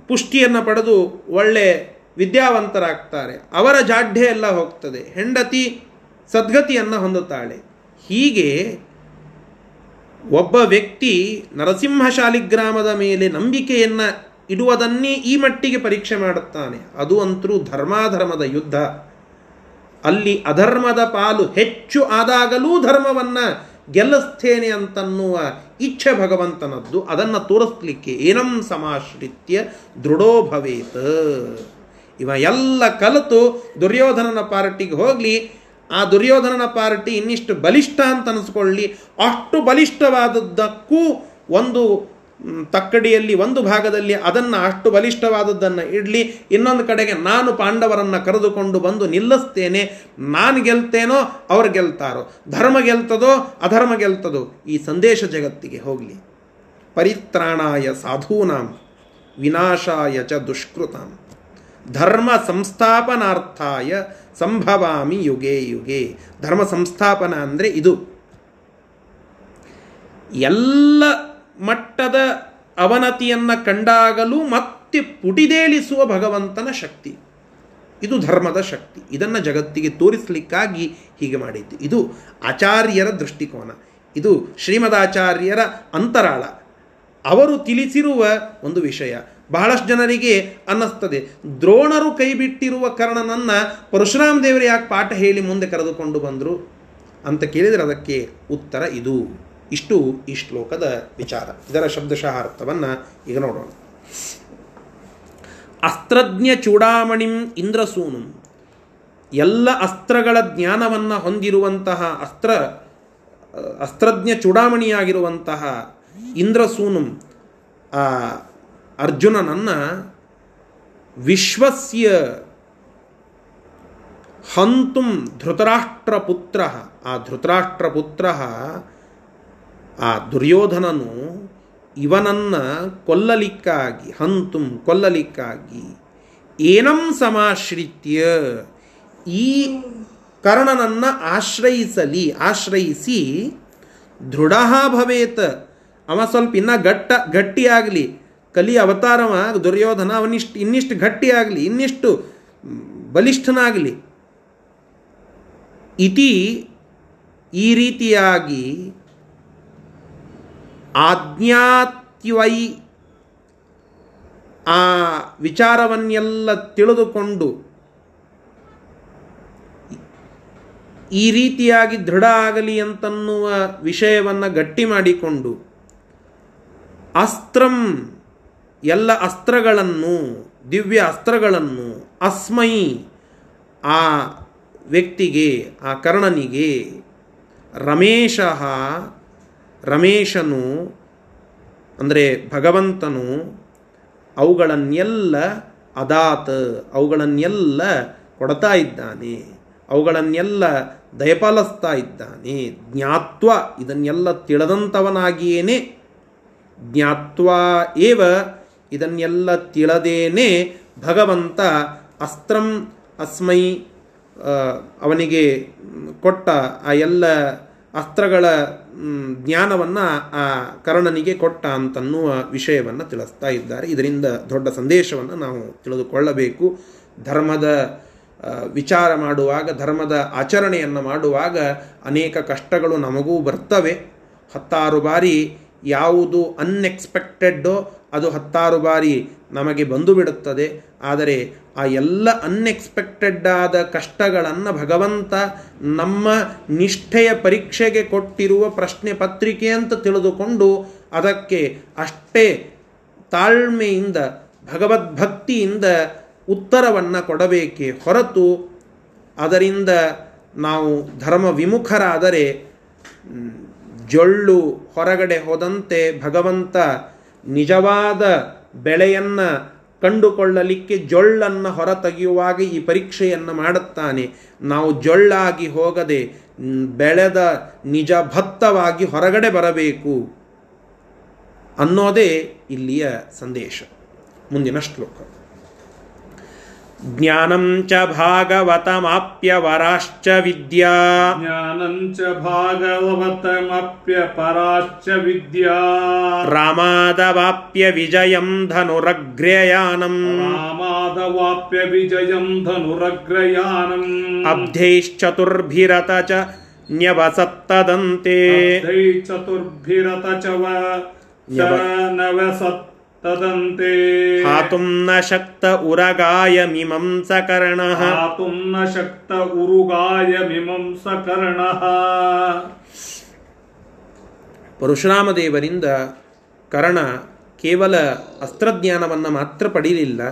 A: ಪುಷ್ಟಿಯನ್ನು ಪಡೆದು ಒಳ್ಳೆ ವಿದ್ಯಾವಂತರಾಗ್ತಾರೆ. ಅವರ ಜಾಢ್ಯ ಎಲ್ಲ ಹೋಗ್ತದೆ. ಹೆಂಡತಿ ಸದ್ಗತಿಯನ್ನು ಹೊಂದುತ್ತಾಳೆ. ಹೀಗೆ ಒಬ್ಬ ವ್ಯಕ್ತಿ ನರಸಿಂಹ ಶಾಲಿಗ್ರಾಮದ ಮೇಲೆ ನಂಬಿಕೆಯನ್ನು ಇಡುವುದನ್ನೇ ಈ ಮಟ್ಟಿಗೆ ಪರೀಕ್ಷೆ ಮಾಡುತ್ತಾನೆ. ಅದು ಅಂತರೂ ಧರ್ಮಾಧರ್ಮದ ಯುದ್ಧ. ಅಲ್ಲಿ ಅಧರ್ಮದ ಪಾಲು ಹೆಚ್ಚು ಆದಾಗಲೂ ಧರ್ಮವನ್ನು ಗೆಲ್ಲಿಸ್ತೇನೆ ಅಂತನ್ನುವ ಇಚ್ಛೆ ಭಗವಂತನದ್ದು. ಅದನ್ನು ತೋರಿಸ್ಲಿಕ್ಕೆ ಏನಂ ಸಮಾಶ್ರಿತ್ಯ ದೃಢೋ ಭವೇತ್ ಇವ ಎಲ್ಲ ಕಲಿತು ದುರ್ಯೋಧನನ ಪಾರ್ಟಿಗೆ ಹೋಗಲಿ, ಆ ದುರ್ಯೋಧನನ ಪಾರ್ಟಿ ಇನ್ನಿಷ್ಟು ಬಲಿಷ್ಠ ಅಂತ ಅನಿಸ್ಕೊಳ್ಳಿ. ಅಷ್ಟು ಬಲಿಷ್ಠವಾದದ್ದಕ್ಕೂ ಒಂದು ತಕ್ಕಡಿಯಲ್ಲಿ, ಒಂದು ಭಾಗದಲ್ಲಿ ಅದನ್ನು ಅಷ್ಟು ಬಲಿಷ್ಠವಾದದ್ದನ್ನು ಇಡಲಿ. ಇನ್ನೊಂದು ಕಡೆಗೆ ನಾನು ಪಾಂಡವರನ್ನು ಕರೆದುಕೊಂಡು ಬಂದು ನಿಲ್ಲಿಸ್ತೇನೆ. ನಾನು ಗೆಲ್ತೇನೋ ಅವ್ರು ಗೆಲ್ತಾರೋ. ಧರ್ಮ ಗೆಲ್ತದೋ ಅಧರ್ಮ ಗೆಲ್ತದೋ ಈ ಸಂದೇಶ ಜಗತ್ತಿಗೆ ಹೋಗಲಿ. ಪರಿತ್ರಾಣಾಯ ಸಾಧೂನಾಂ, ವಿನಾಶಾಯ ಚ ದುಷ್ಕೃತಂ. ಧರ್ಮ ಸಂಸ್ಥಾಪನಾರ್ಥಾಯ ಸಂಭವಾಮಿ ಯುಗೆ ಯುಗೆ. ಧರ್ಮ ಸಂಸ್ಥಾಪನ ಅಂದರೆ ಇದು. ಎಲ್ಲ ಮಟ್ಟದ ಅವನತಿಯನ್ನು ಕಂಡಾಗಲೂ ಮತ್ತೆ ಪುಟಿದೇಳಿಸುವ ಭಗವಂತನ ಶಕ್ತಿ. ಇದು ಧರ್ಮದ ಶಕ್ತಿ. ಇದನ್ನು ಜಗತ್ತಿಗೆ ತೋರಿಸಲಿಕ್ಕಾಗಿ ಹೀಗೆ ಮಾಡಿದ್ದು. ಇದು ಆಚಾರ್ಯರ ದೃಷ್ಟಿಕೋನ. ಇದು ಶ್ರೀಮದಾಚಾರ್ಯರ ಅಂತರಾಳ. ಅವರು ತಿಳಿಸಿರುವ ಒಂದು ವಿಷಯ. ಬಹಳಷ್ಟು ಜನರಿಗೆ ಅನ್ನಿಸ್ತದೆ. ದ್ರೋಣರು ಕೈಬಿಟ್ಟಿರುವ ಕರ್ಣನನ್ನು ಪರಶುರಾಮ ದೇವರು ಯಾಕೆ ಪಾಠ ಹೇಳಿ ಮುಂದೆ ಕರೆದುಕೊಂಡು ಬಂದರು? ಅಂತ ಕೇಳಿದರೆ ಅದಕ್ಕೆ ಉತ್ತರ ಇದು. ಇಷ್ಟು ಈ ಶ್ಲೋಕದ ವಿಚಾರ. ಇದರ ಶಬ್ದಶಃ ಅರ್ಥವನ್ನು ಈಗ ನೋಡೋಣ. ಅಸ್ತ್ರಜ್ಞ ಚೂಡಾಮಣಿಂ ಇಂದ್ರಸೂನು. ಎಲ್ಲ ಅಸ್ತ್ರಗಳ ಜ್ಞಾನವನ್ನು ಹೊಂದಿರುವಂತಹ ಅಸ್ತ್ರ, ಅಸ್ತ್ರಜ್ಞ ಚೂಡಾಮಣಿಯಾಗಿರುವಂತಹ ಇಂದ್ರಸೂನು, ಆ ಅರ್ಜುನನನ್ನು ವಿಶ್ವಸ್ಯ ಹಂತುಂ ಧೃತರಾಷ್ಟ್ರಪುತ್ರ, ಆ ಧೃತರಾಷ್ಟ್ರಪುತ್ರ ಆ ದುರ್ಯೋಧನನು ಇವನನ್ನು ಕೊಲ್ಲಲಿಕ್ಕಾಗಿ, ಹಂತುಂ ಕೊಲ್ಲಲಿಕ್ಕಾಗಿ, ಏನಂ ಸಮಾಶ್ರಿತ್ಯ, ಈ ಕರ್ಣನನ್ನು ಆಶ್ರಯಿಸಲಿ, ಆಶ್ರಯಿಸಿ ದೃಢ ಭವೇತ್. ಅವ ಸ್ವಲ್ಪ ಇನ್ನೂ ಗಟ್ಟ, ಗಟ್ಟಿಯಾಗಲಿ. ಕಲಿ ಅವತಾರವ ದುರ್ಯೋಧನ, ಅವನಿಷ್ಟು, ಇನ್ನಿಷ್ಟು ಗಟ್ಟಿಯಾಗಲಿ ಇನ್ನಿಷ್ಟು ಬಲಿಷ್ಠನಾಗಲಿ. ಇತಿ ಈ ರೀತಿಯಾಗಿ ಆಜ್ಞಾತ್ಯವೈ ಆ ವಿಚಾರವನ್ನೆಲ್ಲ ತಿಳಿದುಕೊಂಡು ಈ ರೀತಿಯಾಗಿ ದೃಢ ಆಗಲಿ ಅಂತನ್ನುವ ವಿಷಯವನ್ನು ಗಟ್ಟಿ ಮಾಡಿಕೊಂಡು ಅಸ್ತ್ರಂ ಎಲ್ಲ ಅಸ್ತ್ರಗಳನ್ನು, ದಿವ್ಯ ಅಸ್ತ್ರಗಳನ್ನು ಅಸ್ಮೈ ಆ ವ್ಯಕ್ತಿಗೆ, ಆ ಕರ್ಣನಿಗೆ ರಮೇಶ, ರಮೇಶನು ಅಂದರೆ ಭಗವಂತನು ಅವುಗಳನ್ನೆಲ್ಲ ಅದಾತ, ಅವುಗಳನ್ನೆಲ್ಲ ಕೊಡ್ತಾ ಇದ್ದಾನೆ, ಅವುಗಳನ್ನೆಲ್ಲ ದಯಪಾಲಿಸ್ತಾ ಇದ್ದಾನೆ, ಜ್ಞಾತ್ವ ಇದನ್ನೆಲ್ಲ ತಿಳಿದಂಥವನಾಗಿಯೇ ಜ್ಞಾತ್ವ ಏವ ಇದನ್ನೆಲ್ಲ ತಿಳದೇನೆ ಭಗವಂತ ಅಸ್ತ್ರಂ ಅಸ್ಮೈ ಅವನಿಗೆ ಕೊಟ್ಟ ಆ ಎಲ್ಲ ಅಸ್ತ್ರಗಳ ಜ್ಞಾನವನ್ನು ಆ ಕರ್ಣನಿಗೆ ಕೊಟ್ಟ ಅಂತನ್ನುವ ವಿಷಯವನ್ನು ತಿಳಿಸ್ತಾ ಇದ್ದಾರೆ. ಇದರಿಂದ ದೊಡ್ಡ ಸಂದೇಶವನ್ನು ನಾವು ತಿಳಿದುಕೊಳ್ಳಬೇಕು. ಧರ್ಮದ ವಿಚಾರ ಮಾಡುವಾಗ, ಧರ್ಮದ ಆಚರಣೆಯನ್ನು ಮಾಡುವಾಗ ಅನೇಕ ಕಷ್ಟಗಳು ನಮಗೂ ಬರ್ತವೆ. ಹತ್ತಾರು ಬಾರಿ ಯಾವುದು ಅನ್ಎಕ್ಸ್ಪೆಕ್ಟೆಡ್ಡೋ ಅದು ಹತ್ತಾರು ಬಾರಿ ನಮಗೆ ಬಂದು ಬಿಡುತ್ತದೆ. ಆದರೆ ಆ ಎಲ್ಲ ಅನ್ಎಕ್ಸ್ಪೆಕ್ಟೆಡ್ ಆದ ಕಷ್ಟಗಳನ್ನು ಭಗವಂತ ನಮ್ಮ ನಿಷ್ಠೆಯ ಪರೀಕ್ಷೆಗೆ ಕೊಟ್ಟಿರುವ ಪ್ರಶ್ನೆ ಪತ್ರಿಕೆ ಅಂತ ತಿಳಿದುಕೊಂಡು ಅದಕ್ಕೆ ಅಷ್ಟೇ ತಾಳ್ಮೆಯಿಂದ, ಭಗವದ್ಭಕ್ತಿಯಿಂದ ಉತ್ತರವನ್ನು ಕೊಡಬೇಕೇ ಹೊರತು ಅದರಿಂದ ನಾವು ಧರ್ಮ ವಿಮುಖರಾದರೆ ಜೊಳ್ಳು ಹೊರಗಡೆ ಹೋದಂತೆ ಭಗವಂತ ನಿಜವಾದ ಬೆಳೆಯನ್ನು ಕಂಡುಕೊಳ್ಳಲಿಕ್ಕೆ ಜೊಳ್ಳನ್ನು ಹೊರತೆಗೆಯುವಾಗ ಈ ಪರೀಕ್ಷೆಯನ್ನು ಮಾಡುತ್ತಾನೆ. ನಾವು ಜೊಳ್ಳಾಗಿ ಹೋಗದೆ ಬೆಳೆದ ನಿಜ ಭತ್ತವಾಗಿ ಹೊರಗಡೆ ಬರಬೇಕು ಅನ್ನೋದೇ ಇಲ್ಲಿಯ ಸಂದೇಶ. ಮುಂದಿನ ಶ್ಲೋಕ. ಜ್ಞಾನಂ ಚ ಭಾಗವತಮಾಪ್ಯವರಾಶ್ಚ ವಿದ್ಯಾ
B: ಜ್ಞಾನಂ ಚ ಭಾಗವತಮಪ್ಯ ಪರಾಶ್ಚ ವಿದ್ಯಾ
A: ರಾಮಾದವಾಪ್ಯ ವಿಜಯಂ ಧನುರಗ್ರ್ಯಯಾನಂ
B: ರಾಮಾದವಾಪ್ಯ ವಿಜಯಂ ಧನುರಗ್ರಯಾನಂ
A: ಅಬ್ಧೈಶ್ಚತುರ್ಭಿರತ ಚ ನ್ಯವಸತ್ತದಂತೆ
B: ಅಬ್ಧೈ
A: ಹಾತುಂ हातुं ಶಕ್ತ ಉರಗಾಯ ಮಿಮಂ ಸಕರ್ಣ
B: ಹಾತುಂ ನ ಶಕ್ತ ಉರುಗಾಯ ಮಿಮಂಸ ಕರ್ಣ
A: ಪರಶುರಾಮ ದೇವರಿಂದ ಕರ್ಣ ಕೇವಲ ಅಸ್ತ್ರಜ್ಞಾನವನ್ನು ಮಾತ್ರ ಪಡೆಯಲಿಲ್ಲ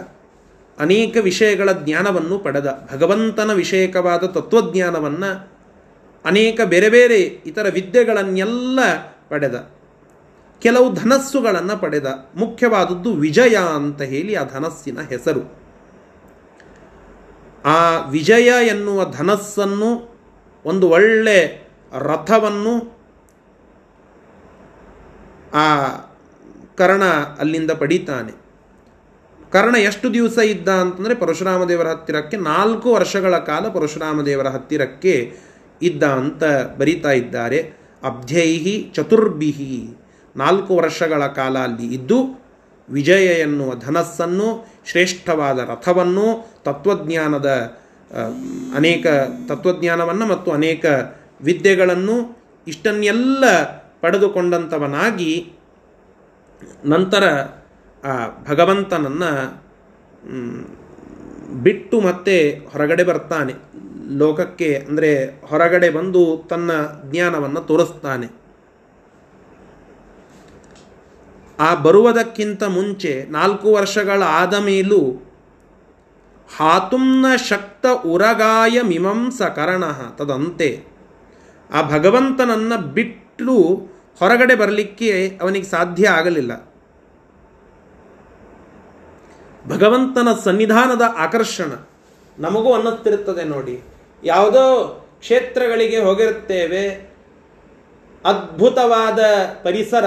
A: ಅನೇಕ ವಿಷಯಗಳ ಜ್ಞಾನವನ್ನು ಪಡೆದ. ಭಗವಂತನ ವಿಷಯಕವಾದ ತತ್ವಜ್ಞಾನವನ್ನು ಅನೇಕ ಬೇರೆ ಬೇರೆ ಇತರ ವಿದ್ಯೆಗಳನ್ನೆಲ್ಲ ಪಡೆದ. ಕೆಲವು ಧನಸ್ಸುಗಳನ್ನು ಪಡೆದ. ಮುಖ್ಯವಾದದ್ದು ವಿಜಯ ಅಂತ ಹೇಳಿ ಆ ಧನಸ್ಸಿನ ಹೆಸರು. ಆ ವಿಜಯ ಎನ್ನುವ ಧನಸ್ಸನ್ನು ಒಂದು ಒಳ್ಳೆ ರಥವನ್ನು ಆ ಕರ್ಣ ಅಲ್ಲಿಂದ ಪಡಿತಾನೆ. ಕರ್ಣ ಎಷ್ಟು ದಿವಸ ಇದ್ದ ಅಂತಂದರೆ ಪರಶುರಾಮ ದೇವರ ಹತ್ತಿರಕ್ಕೆ ನಾಲ್ಕು ವರ್ಷಗಳ ಕಾಲ ಪರಶುರಾಮ ದೇವರ ಹತ್ತಿರಕ್ಕೆ ಇದ್ದ ಅಂತ ಬರಿತಾ ಇದ್ದಾರೆ. ಅಬ್ಧ್ಯೈಹಿ ಚತುರ್ಭಿಹಿ. ನಾಲ್ಕು ವರ್ಷಗಳ ಕಾಲ ಅಲ್ಲಿ ಇದ್ದು, ವಿಜಯ ಎನ್ನುವ ಧನಸ್ಸನ್ನು, ಶ್ರೇಷ್ಠವಾದ ರಥವನ್ನು, ತತ್ವಜ್ಞಾನದ ಅನೇಕ ತತ್ವಜ್ಞಾನವನ್ನು ಮತ್ತು ಅನೇಕ ವಿದ್ಯೆಗಳನ್ನು ಇಷ್ಟನ್ನೆಲ್ಲ ಪಡೆದುಕೊಂಡಂಥವನಾಗಿ ನಂತರ, ಆ, ಭಗವಂತನನ್ನು ಬಿಟ್ಟು ಮತ್ತೆ ಹೊರಗಡೆ ಬರ್ತಾನೆ. ಲೋಕಕ್ಕೆ ಅಂದರೆ ಹೊರಗಡೆ ಬಂದು ತನ್ನ ಜ್ಞಾನವನ್ನು ತೋರಿಸ್ತಾನೆ. ಆ ಬರುವುದಕ್ಕಿಂತ ಮುಂಚೆ ನಾಲ್ಕು ವರ್ಷಗಳ ಆದ ಮೇಲೂ ಹಾತುಂನ ಶಕ್ತ ಉರಗಾಯ ಮಿಮಂಸ ಕರಣ ತದಂತೆ. ಆ ಭಗವಂತನನ್ನು ಬಿಟ್ಟು ಹೊರಗಡೆ ಬರಲಿಕ್ಕೆ ಅವನಿಗೆ ಸಾಧ್ಯ ಆಗಲಿಲ್ಲ. ಭಗವಂತನ ಸನ್ನಿಧಾನದ ಆಕರ್ಷಣ ನಮಗೂ ಅನ್ನುತ್ತಿರುತ್ತದೆ ನೋಡಿ. ಯಾವುದೋ ಕ್ಷೇತ್ರಗಳಿಗೆ ಹೋಗಿರುತ್ತೇವೆ, ಅದ್ಭುತವಾದ ಪರಿಸರ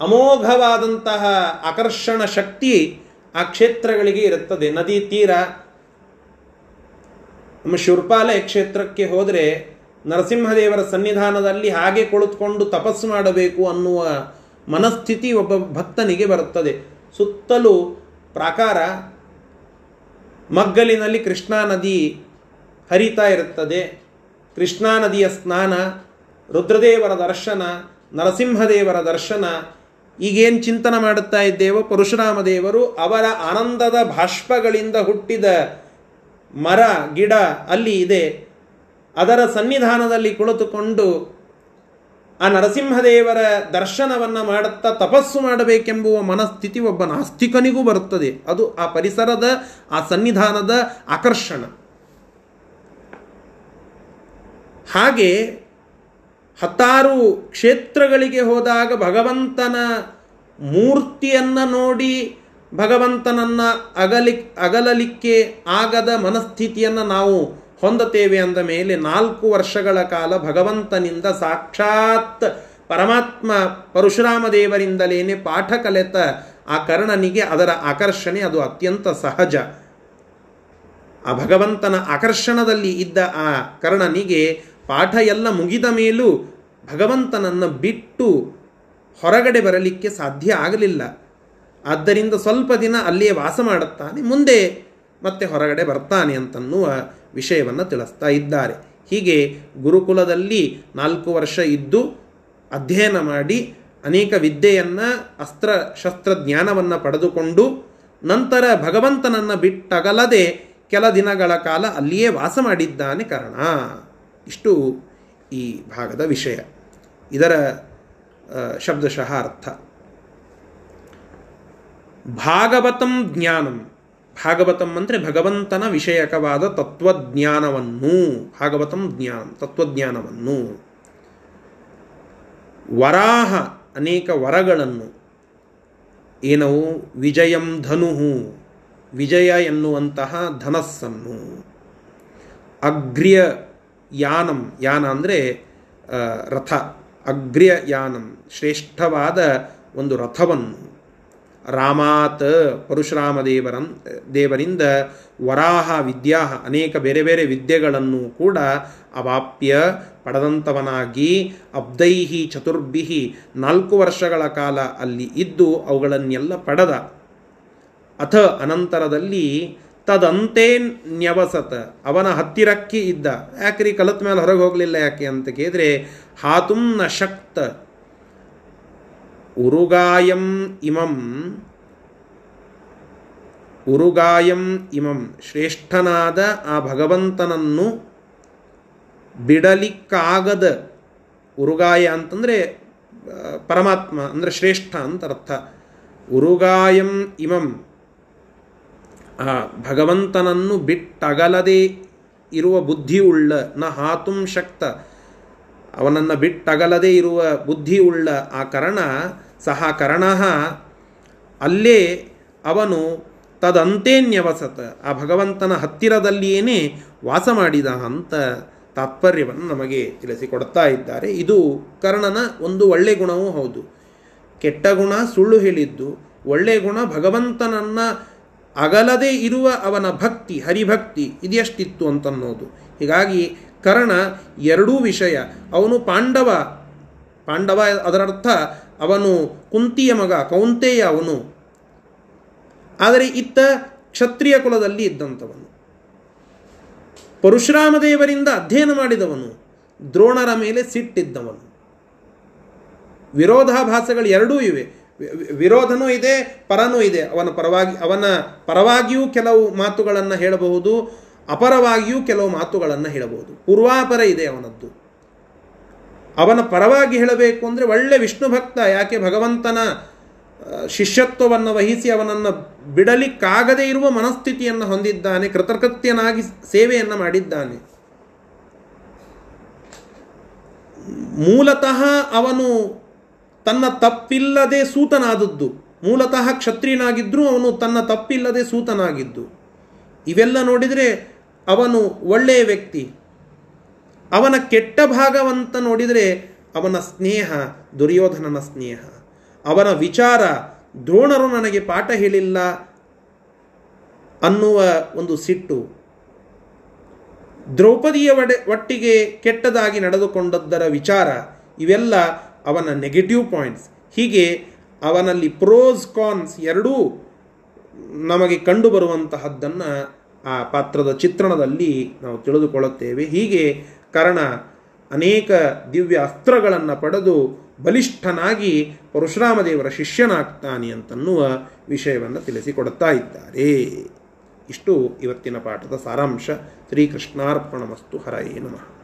A: ಅಮೋಘವಾದಂತಹ ಆಕರ್ಷಣ ಶಕ್ತಿ ಆ ಕ್ಷೇತ್ರಗಳಿಗೆ ಇರುತ್ತದೆ. ನದಿ ತೀರ ನಮ್ಮ ಶುರ್ಪಾಲಯ ಕ್ಷೇತ್ರಕ್ಕೆ ಹೋದರೆ ನರಸಿಂಹದೇವರ ಸನ್ನಿಧಾನದಲ್ಲಿ ಹಾಗೆ ಕುಳಿತುಕೊಂಡು ತಪಸ್ಸು ಮಾಡಬೇಕು ಅನ್ನುವ ಮನಸ್ಥಿತಿ ಒಬ್ಬ ಭಕ್ತನಿಗೆ ಬರುತ್ತದೆ. ಸುತ್ತಲೂ ಪ್ರಾಕಾರ ಮಗ್ಗಲಿನಲ್ಲಿ ಕೃಷ್ಣಾ ನದಿ ಹರಿತಾ ಇರುತ್ತದೆ. ಕೃಷ್ಣಾ ನದಿಯ ಸ್ನಾನ, ರುದ್ರದೇವರ ದರ್ಶನ, ನರಸಿಂಹದೇವರ ದರ್ಶನ ಈಗೇನು ಚಿಂತನ ಮಾಡುತ್ತಾ ಇದ್ದೇವೋ ಪರಶುರಾಮ ದೇವರು ಅವರ ಆನಂದದ ಭಾಷ್ಪಗಳಿಂದ ಹುಟ್ಟಿದ ಮರ, ಗಿಡ ಅಲ್ಲಿ ಇದೆ. ಅದರ ಸನ್ನಿಧಾನದಲ್ಲಿ ಕುಳಿತುಕೊಂಡು ಆ ನರಸಿಂಹದೇವರ ದರ್ಶನವನ್ನು ಮಾಡುತ್ತಾ ತಪಸ್ಸು ಮಾಡಬೇಕೆಂಬುವ ಮನಸ್ಥಿತಿ ಒಬ್ಬ ನಾಸ್ತಿಕನಿಗೂ ಬರುತ್ತದೆ. ಅದು ಆ ಪರಿಸರದ, ಆ ಸನ್ನಿಧಾನದ ಆಕರ್ಷಣ. ಹಾಗೆ ಹತ್ತಾರು ಕ್ಷೇತ್ರಗಳಿಗೆ ಹೋದಾಗ ಭಗವಂತನ ಮೂರ್ತಿಯನ್ನು ನೋಡಿ ಭಗವಂತನನ್ನು ಅಗಲಿ, ಅಗಲಲಿಕ್ಕೆ ಆಗದ ಮನಸ್ಥಿತಿಯನ್ನು ನಾವು ಹೊಂದುತ್ತೇವೆ ಅಂದ ಮೇಲೆ ನಾಲ್ಕು ವರ್ಷಗಳ ಕಾಲ ಭಗವಂತನಿಂದ ಸಾಕ್ಷಾತ್ ಪರಮಾತ್ಮ ಪರಶುರಾಮ ದೇವರಿಂದಲೇನೆ ಪಾಠ ಕಲೆತ ಆ ಕರ್ಣನಿಗೆ ಅದರ ಆಕರ್ಷಣೆ ಅದು ಅತ್ಯಂತ ಸಹಜ. ಆ ಭಗವಂತನ ಆಕರ್ಷಣದಲ್ಲಿ ಇದ್ದ ಆ ಕರ್ಣನಿಗೆ ಪಾಠ ಎಲ್ಲ ಮುಗಿದ ಮೇಲೂ ಭಗವಂತನನ್ನು ಬಿಟ್ಟು ಹೊರಗಡೆ ಬರಲಿಕ್ಕೆ ಸಾಧ್ಯ ಆಗಲಿಲ್ಲ. ಆದ್ದರಿಂದ ಸ್ವಲ್ಪ ದಿನ ಅಲ್ಲಿಯೇ ವಾಸ ಮಾಡುತ್ತಾನೆ, ಮುಂದೆ ಮತ್ತೆ ಹೊರಗಡೆ ಬರ್ತಾನೆ ಅಂತನ್ನುವ ವಿಷಯವನ್ನು ತಿಳಿಸ್ತಾ ಇದ್ದಾರೆ. ಹೀಗೆ ಗುರುಕುಲದಲ್ಲಿ ನಾಲ್ಕು ವರ್ಷ ಇದ್ದು ಅಧ್ಯಯನ ಮಾಡಿ ಅನೇಕ ವಿದ್ಯೆಯನ್ನು, ಅಸ್ತ್ರ ಶಸ್ತ್ರ ಜ್ಞಾನವನ್ನು ಪಡೆದುಕೊಂಡು ನಂತರ ಭಗವಂತನನ್ನು ಬಿಟ್ಟಗಲದೆ ಕೆಲ ದಿನಗಳ ಕಾಲ ಅಲ್ಲಿಯೇ ವಾಸ ಮಾಡಿದ್ದಾನೆ ಕಾರಣ. ಇಷ್ಟು ಈ ಭಾಗದ ವಿಷಯ. ಇದರ ಶಬ್ದಶಃ ಅರ್ಥ. ಭಾಗವತಂ ಜ್ಞಾನಂ. ಭಾಗವತಂ ಅಂದರೆ ಭಗವಂತನ ವಿಷಯಕವಾದ ತತ್ವಜ್ಞಾನವನ್ನು, ಭಾಗವತಂ ಜ್ಞಾನ, ತತ್ವಜ್ಞಾನವನ್ನು. ವರಾಹ, ಅನೇಕ ವರಗಳನ್ನು. ಏನವು ವಿಜಯಂ ಧನುಹು ವಿಜಯ ಎನ್ನುವಂತಹ ಧನಸ್ಸನ್ನು. ಅಗ್ರ್ಯ ಯಾನಂ, ಯಾನ ಅಂದರೆ ರಥ, ಅಗ್ರ್ಯ ಯಾನಂ, ಶ್ರೇಷ್ಠವಾದ ಒಂದು ರಥವನ್ನು. ರಾಮಾತ್ ಪರಶುರಾಮ ದೇವರಿಂದ ವರಾಹ ವಿದ್ಯಾ ಅನೇಕ ಬೇರೆ ಬೇರೆ ವಿದ್ಯೆಗಳನ್ನು ಕೂಡ ಅವಾಪ್ಯ ಪಡೆದಂಥವನಾಗಿ ಅಬ್ದೈಹಿ ಚತುರ್ಭಿಹಿ ನಾಲ್ಕು ವರ್ಷಗಳ ಕಾಲ ಅಲ್ಲಿ ಇದ್ದು ಅವುಗಳನ್ನೆಲ್ಲ ಪಡೆದ. ಅಥ ಅನಂತರದಲ್ಲಿ ತದಂತೆ ನ್ಯವಸತ. ಅವನ ಹತ್ತಿರಕ್ಕಿ ಇದ್ದ. ಯಾಕ್ರಿ ಕಲತ್ ಮೇಲೆ ಹೊರಗೆ ಹೋಗಲಿಲ್ಲ ಯಾಕೆ ಅಂತ ಕೇಳಿದ್ರೆ, ಹಾತುಂ ನ ಶಕ್ತ. ಉರುಗಾಯಂ ಇಮಂ. ಉರುಗಾಯಂ ಇಮಂ. ಶ್ರೇಷ್ಠನಾದ ಆ ಭಗವಂತನನ್ನು ಬಿಡಲಿಕ್ಕಾಗದ ಉರುಗಾಯ ಅಂತಂದರೆ, ಪರಮಾತ್ಮ, ಅಂದರೆ ಶ್ರೇಷ್ಠ ಅಂತ ಅರ್ಥ. ಉರುಗಾಯಂ ಇಮಂ. ಭಗವಂತನನ್ನು ಬಿಟ್ಟಗಲದೇ ಇರುವ ಬುದ್ಧಿಯುಳ್ಳ, ನ ಹಾತುಂ ಶಕ್ತ, ಅವನನ್ನು ಬಿಟ್ಟಗಲದೇ ಇರುವ ಬುದ್ಧಿಯುಳ್ಳ ಆ ಕರ್ಣ, ಸಹ ಕರ್ಣ, ಅಲ್ಲೇ ಅವನು ತದಂತೇನ್ಯವಸತ, ಆ ಭಗವಂತನ ಹತ್ತಿರದಲ್ಲಿಯೇ ವಾಸ ಮಾಡಿದ ಅಂತ ತಾತ್ಪರ್ಯವನ್ನು ನಮಗೆ ತಿಳಿಸಿಕೊಡ್ತಾ ಇದ್ದಾರೆ. ಇದು ಕರ್ಣನ ಒಂದು ಒಳ್ಳೆ ಗುಣವೂ ಹೌದು. ಕೆಟ್ಟ ಗುಣ ಸುಳ್ಳು ಹೇಳಿದ್ದು, ಒಳ್ಳೆ ಗುಣ ಭಗವಂತನನ್ನು ಅಗಲದೇ ಇರುವ ಅವನ ಭಕ್ತಿ, ಹರಿಭಕ್ತಿ ಇದೆಷ್ಟಿತ್ತು ಅಂತನ್ನೋದು. ಹೀಗಾಗಿ ಕರ್ಣ ಎರಡೂ ವಿಷಯ, ಅವನು ಪಾಂಡವ ಪಾಂಡವ ಅದರರ್ಥ ಅವನು ಕುಂತಿಯ ಮಗ, ಕೌಂತೆಯ ಅವನು. ಆದರೆ ಇತ್ತ ಕ್ಷತ್ರಿಯ ಕುಲದಲ್ಲಿ ಇದ್ದಂಥವನು. ಪರಶುರಾಮದೇವರಿಂದ ಅಧ್ಯಯನ ಮಾಡಿದವನು, ದ್ರೋಣರ ಮೇಲೆ ಸಿಟ್ಟಿದ್ದವನು. ವಿರೋಧಾಭಾಸಗಳು ಎರಡೂ ಇವೆ. ವಿರೋಧನೂ ಇದೆ, ಪರನೂ ಇದೆ. ಅವನ ಪರವಾಗಿ, ಅವನ ಪರವಾಗಿಯೂ ಕೆಲವು ಮಾತುಗಳನ್ನು ಹೇಳಬಹುದು, ಅಪರವಾಗಿಯೂ ಕೆಲವು ಮಾತುಗಳನ್ನು ಹೇಳಬಹುದು. ಪೂರ್ವಾಪರ ಇದೆ ಅವನದ್ದು. ಅವನ ಪರವಾಗಿ ಹೇಳಬೇಕು ಅಂದರೆ ಒಳ್ಳೆ ವಿಷ್ಣು ಭಕ್ತ, ಯಾಕೆ ಭಗವಂತನ ಶಿಷ್ಯತ್ವವನ್ನು ವಹಿಸಿ ಅವನನ್ನು ಬಿಡಲಿಕ್ಕಾಗದೇ ಇರುವ ಮನಸ್ಥಿತಿಯನ್ನು ಹೊಂದಿದ್ದಾನೆ, ಕೃತಕೃತ್ಯನಾಗಿ ಸೇವೆಯನ್ನು ಮಾಡಿದ್ದಾನೆ. ಮೂಲತಃ ಅವನು ತನ್ನ ತಪ್ಪಿಲ್ಲದೆ ಸೂತನಾದದ್ದು. ಮೂಲತಃ ಕ್ಷತ್ರಿಯನಾಗಿದ್ದರೂ ಅವನು ತನ್ನ ತಪ್ಪಿಲ್ಲದೆ ಸೂತನಾಗಿದ್ದು. ಇವೆಲ್ಲ ನೋಡಿದರೆ ಅವನು ಒಳ್ಳೆಯ ವ್ಯಕ್ತಿ. ಅವನ ಕೆಟ್ಟ ಭಾಗವಂತ ನೋಡಿದರೆ ಅವನ ಸ್ನೇಹ, ದುರ್ಯೋಧನನ ಸ್ನೇಹ. ಅವನ ವಿಚಾರ, ದ್ರೋಣರು ನನಗೆ ಪಾಠ ಹೇಳಿಲ್ಲ ಅನ್ನುವ ಒಂದು ಸಿಟ್ಟು. ದ್ರೌಪದಿಯ ಒಡೆ ಒಟ್ಟಿಗೆ ಕೆಟ್ಟದಾಗಿ ನಡೆದುಕೊಂಡದ್ದರ ವಿಚಾರ, ಇವೆಲ್ಲ ಅವನ ನೆಗೆಟಿವ್ ಪಾಯಿಂಟ್ಸ್ ಹೀಗೆ ಅವನಲ್ಲಿ ಪ್ರೋಸ್ ಕಾನ್ಸ್ ಎರಡೂ ನಮಗೆ ಕಂಡುಬರುವಂತಹದ್ದನ್ನು ಆ ಪಾತ್ರದ ಚಿತ್ರಣದಲ್ಲಿ ನಾವು ತಿಳಿದುಕೊಳ್ಳುತ್ತೇವೆ. ಹೀಗೆ ಕರ್ಣ ಅನೇಕ ದಿವ್ಯ ಅಸ್ತ್ರಗಳನ್ನು ಪಡೆದು ಬಲಿಷ್ಠನಾಗಿ ಪರಶುರಾಮ ದೇವರ ಶಿಷ್ಯನಾಗ್ತಾನೆ ಅಂತನ್ನುವ ವಿಷಯವನ್ನು ತಿಳಿಸಿಕೊಡುತ್ತಾ ಇದ್ದಾರೆ. ಇಷ್ಟು ಇವತ್ತಿನ ಪಾಠದ ಸಾರಾಂಶ. ಶ್ರೀಕೃಷ್ಣಾರ್ಪಣಮಸ್ತು. ಹರಯೇ ನಮಃ.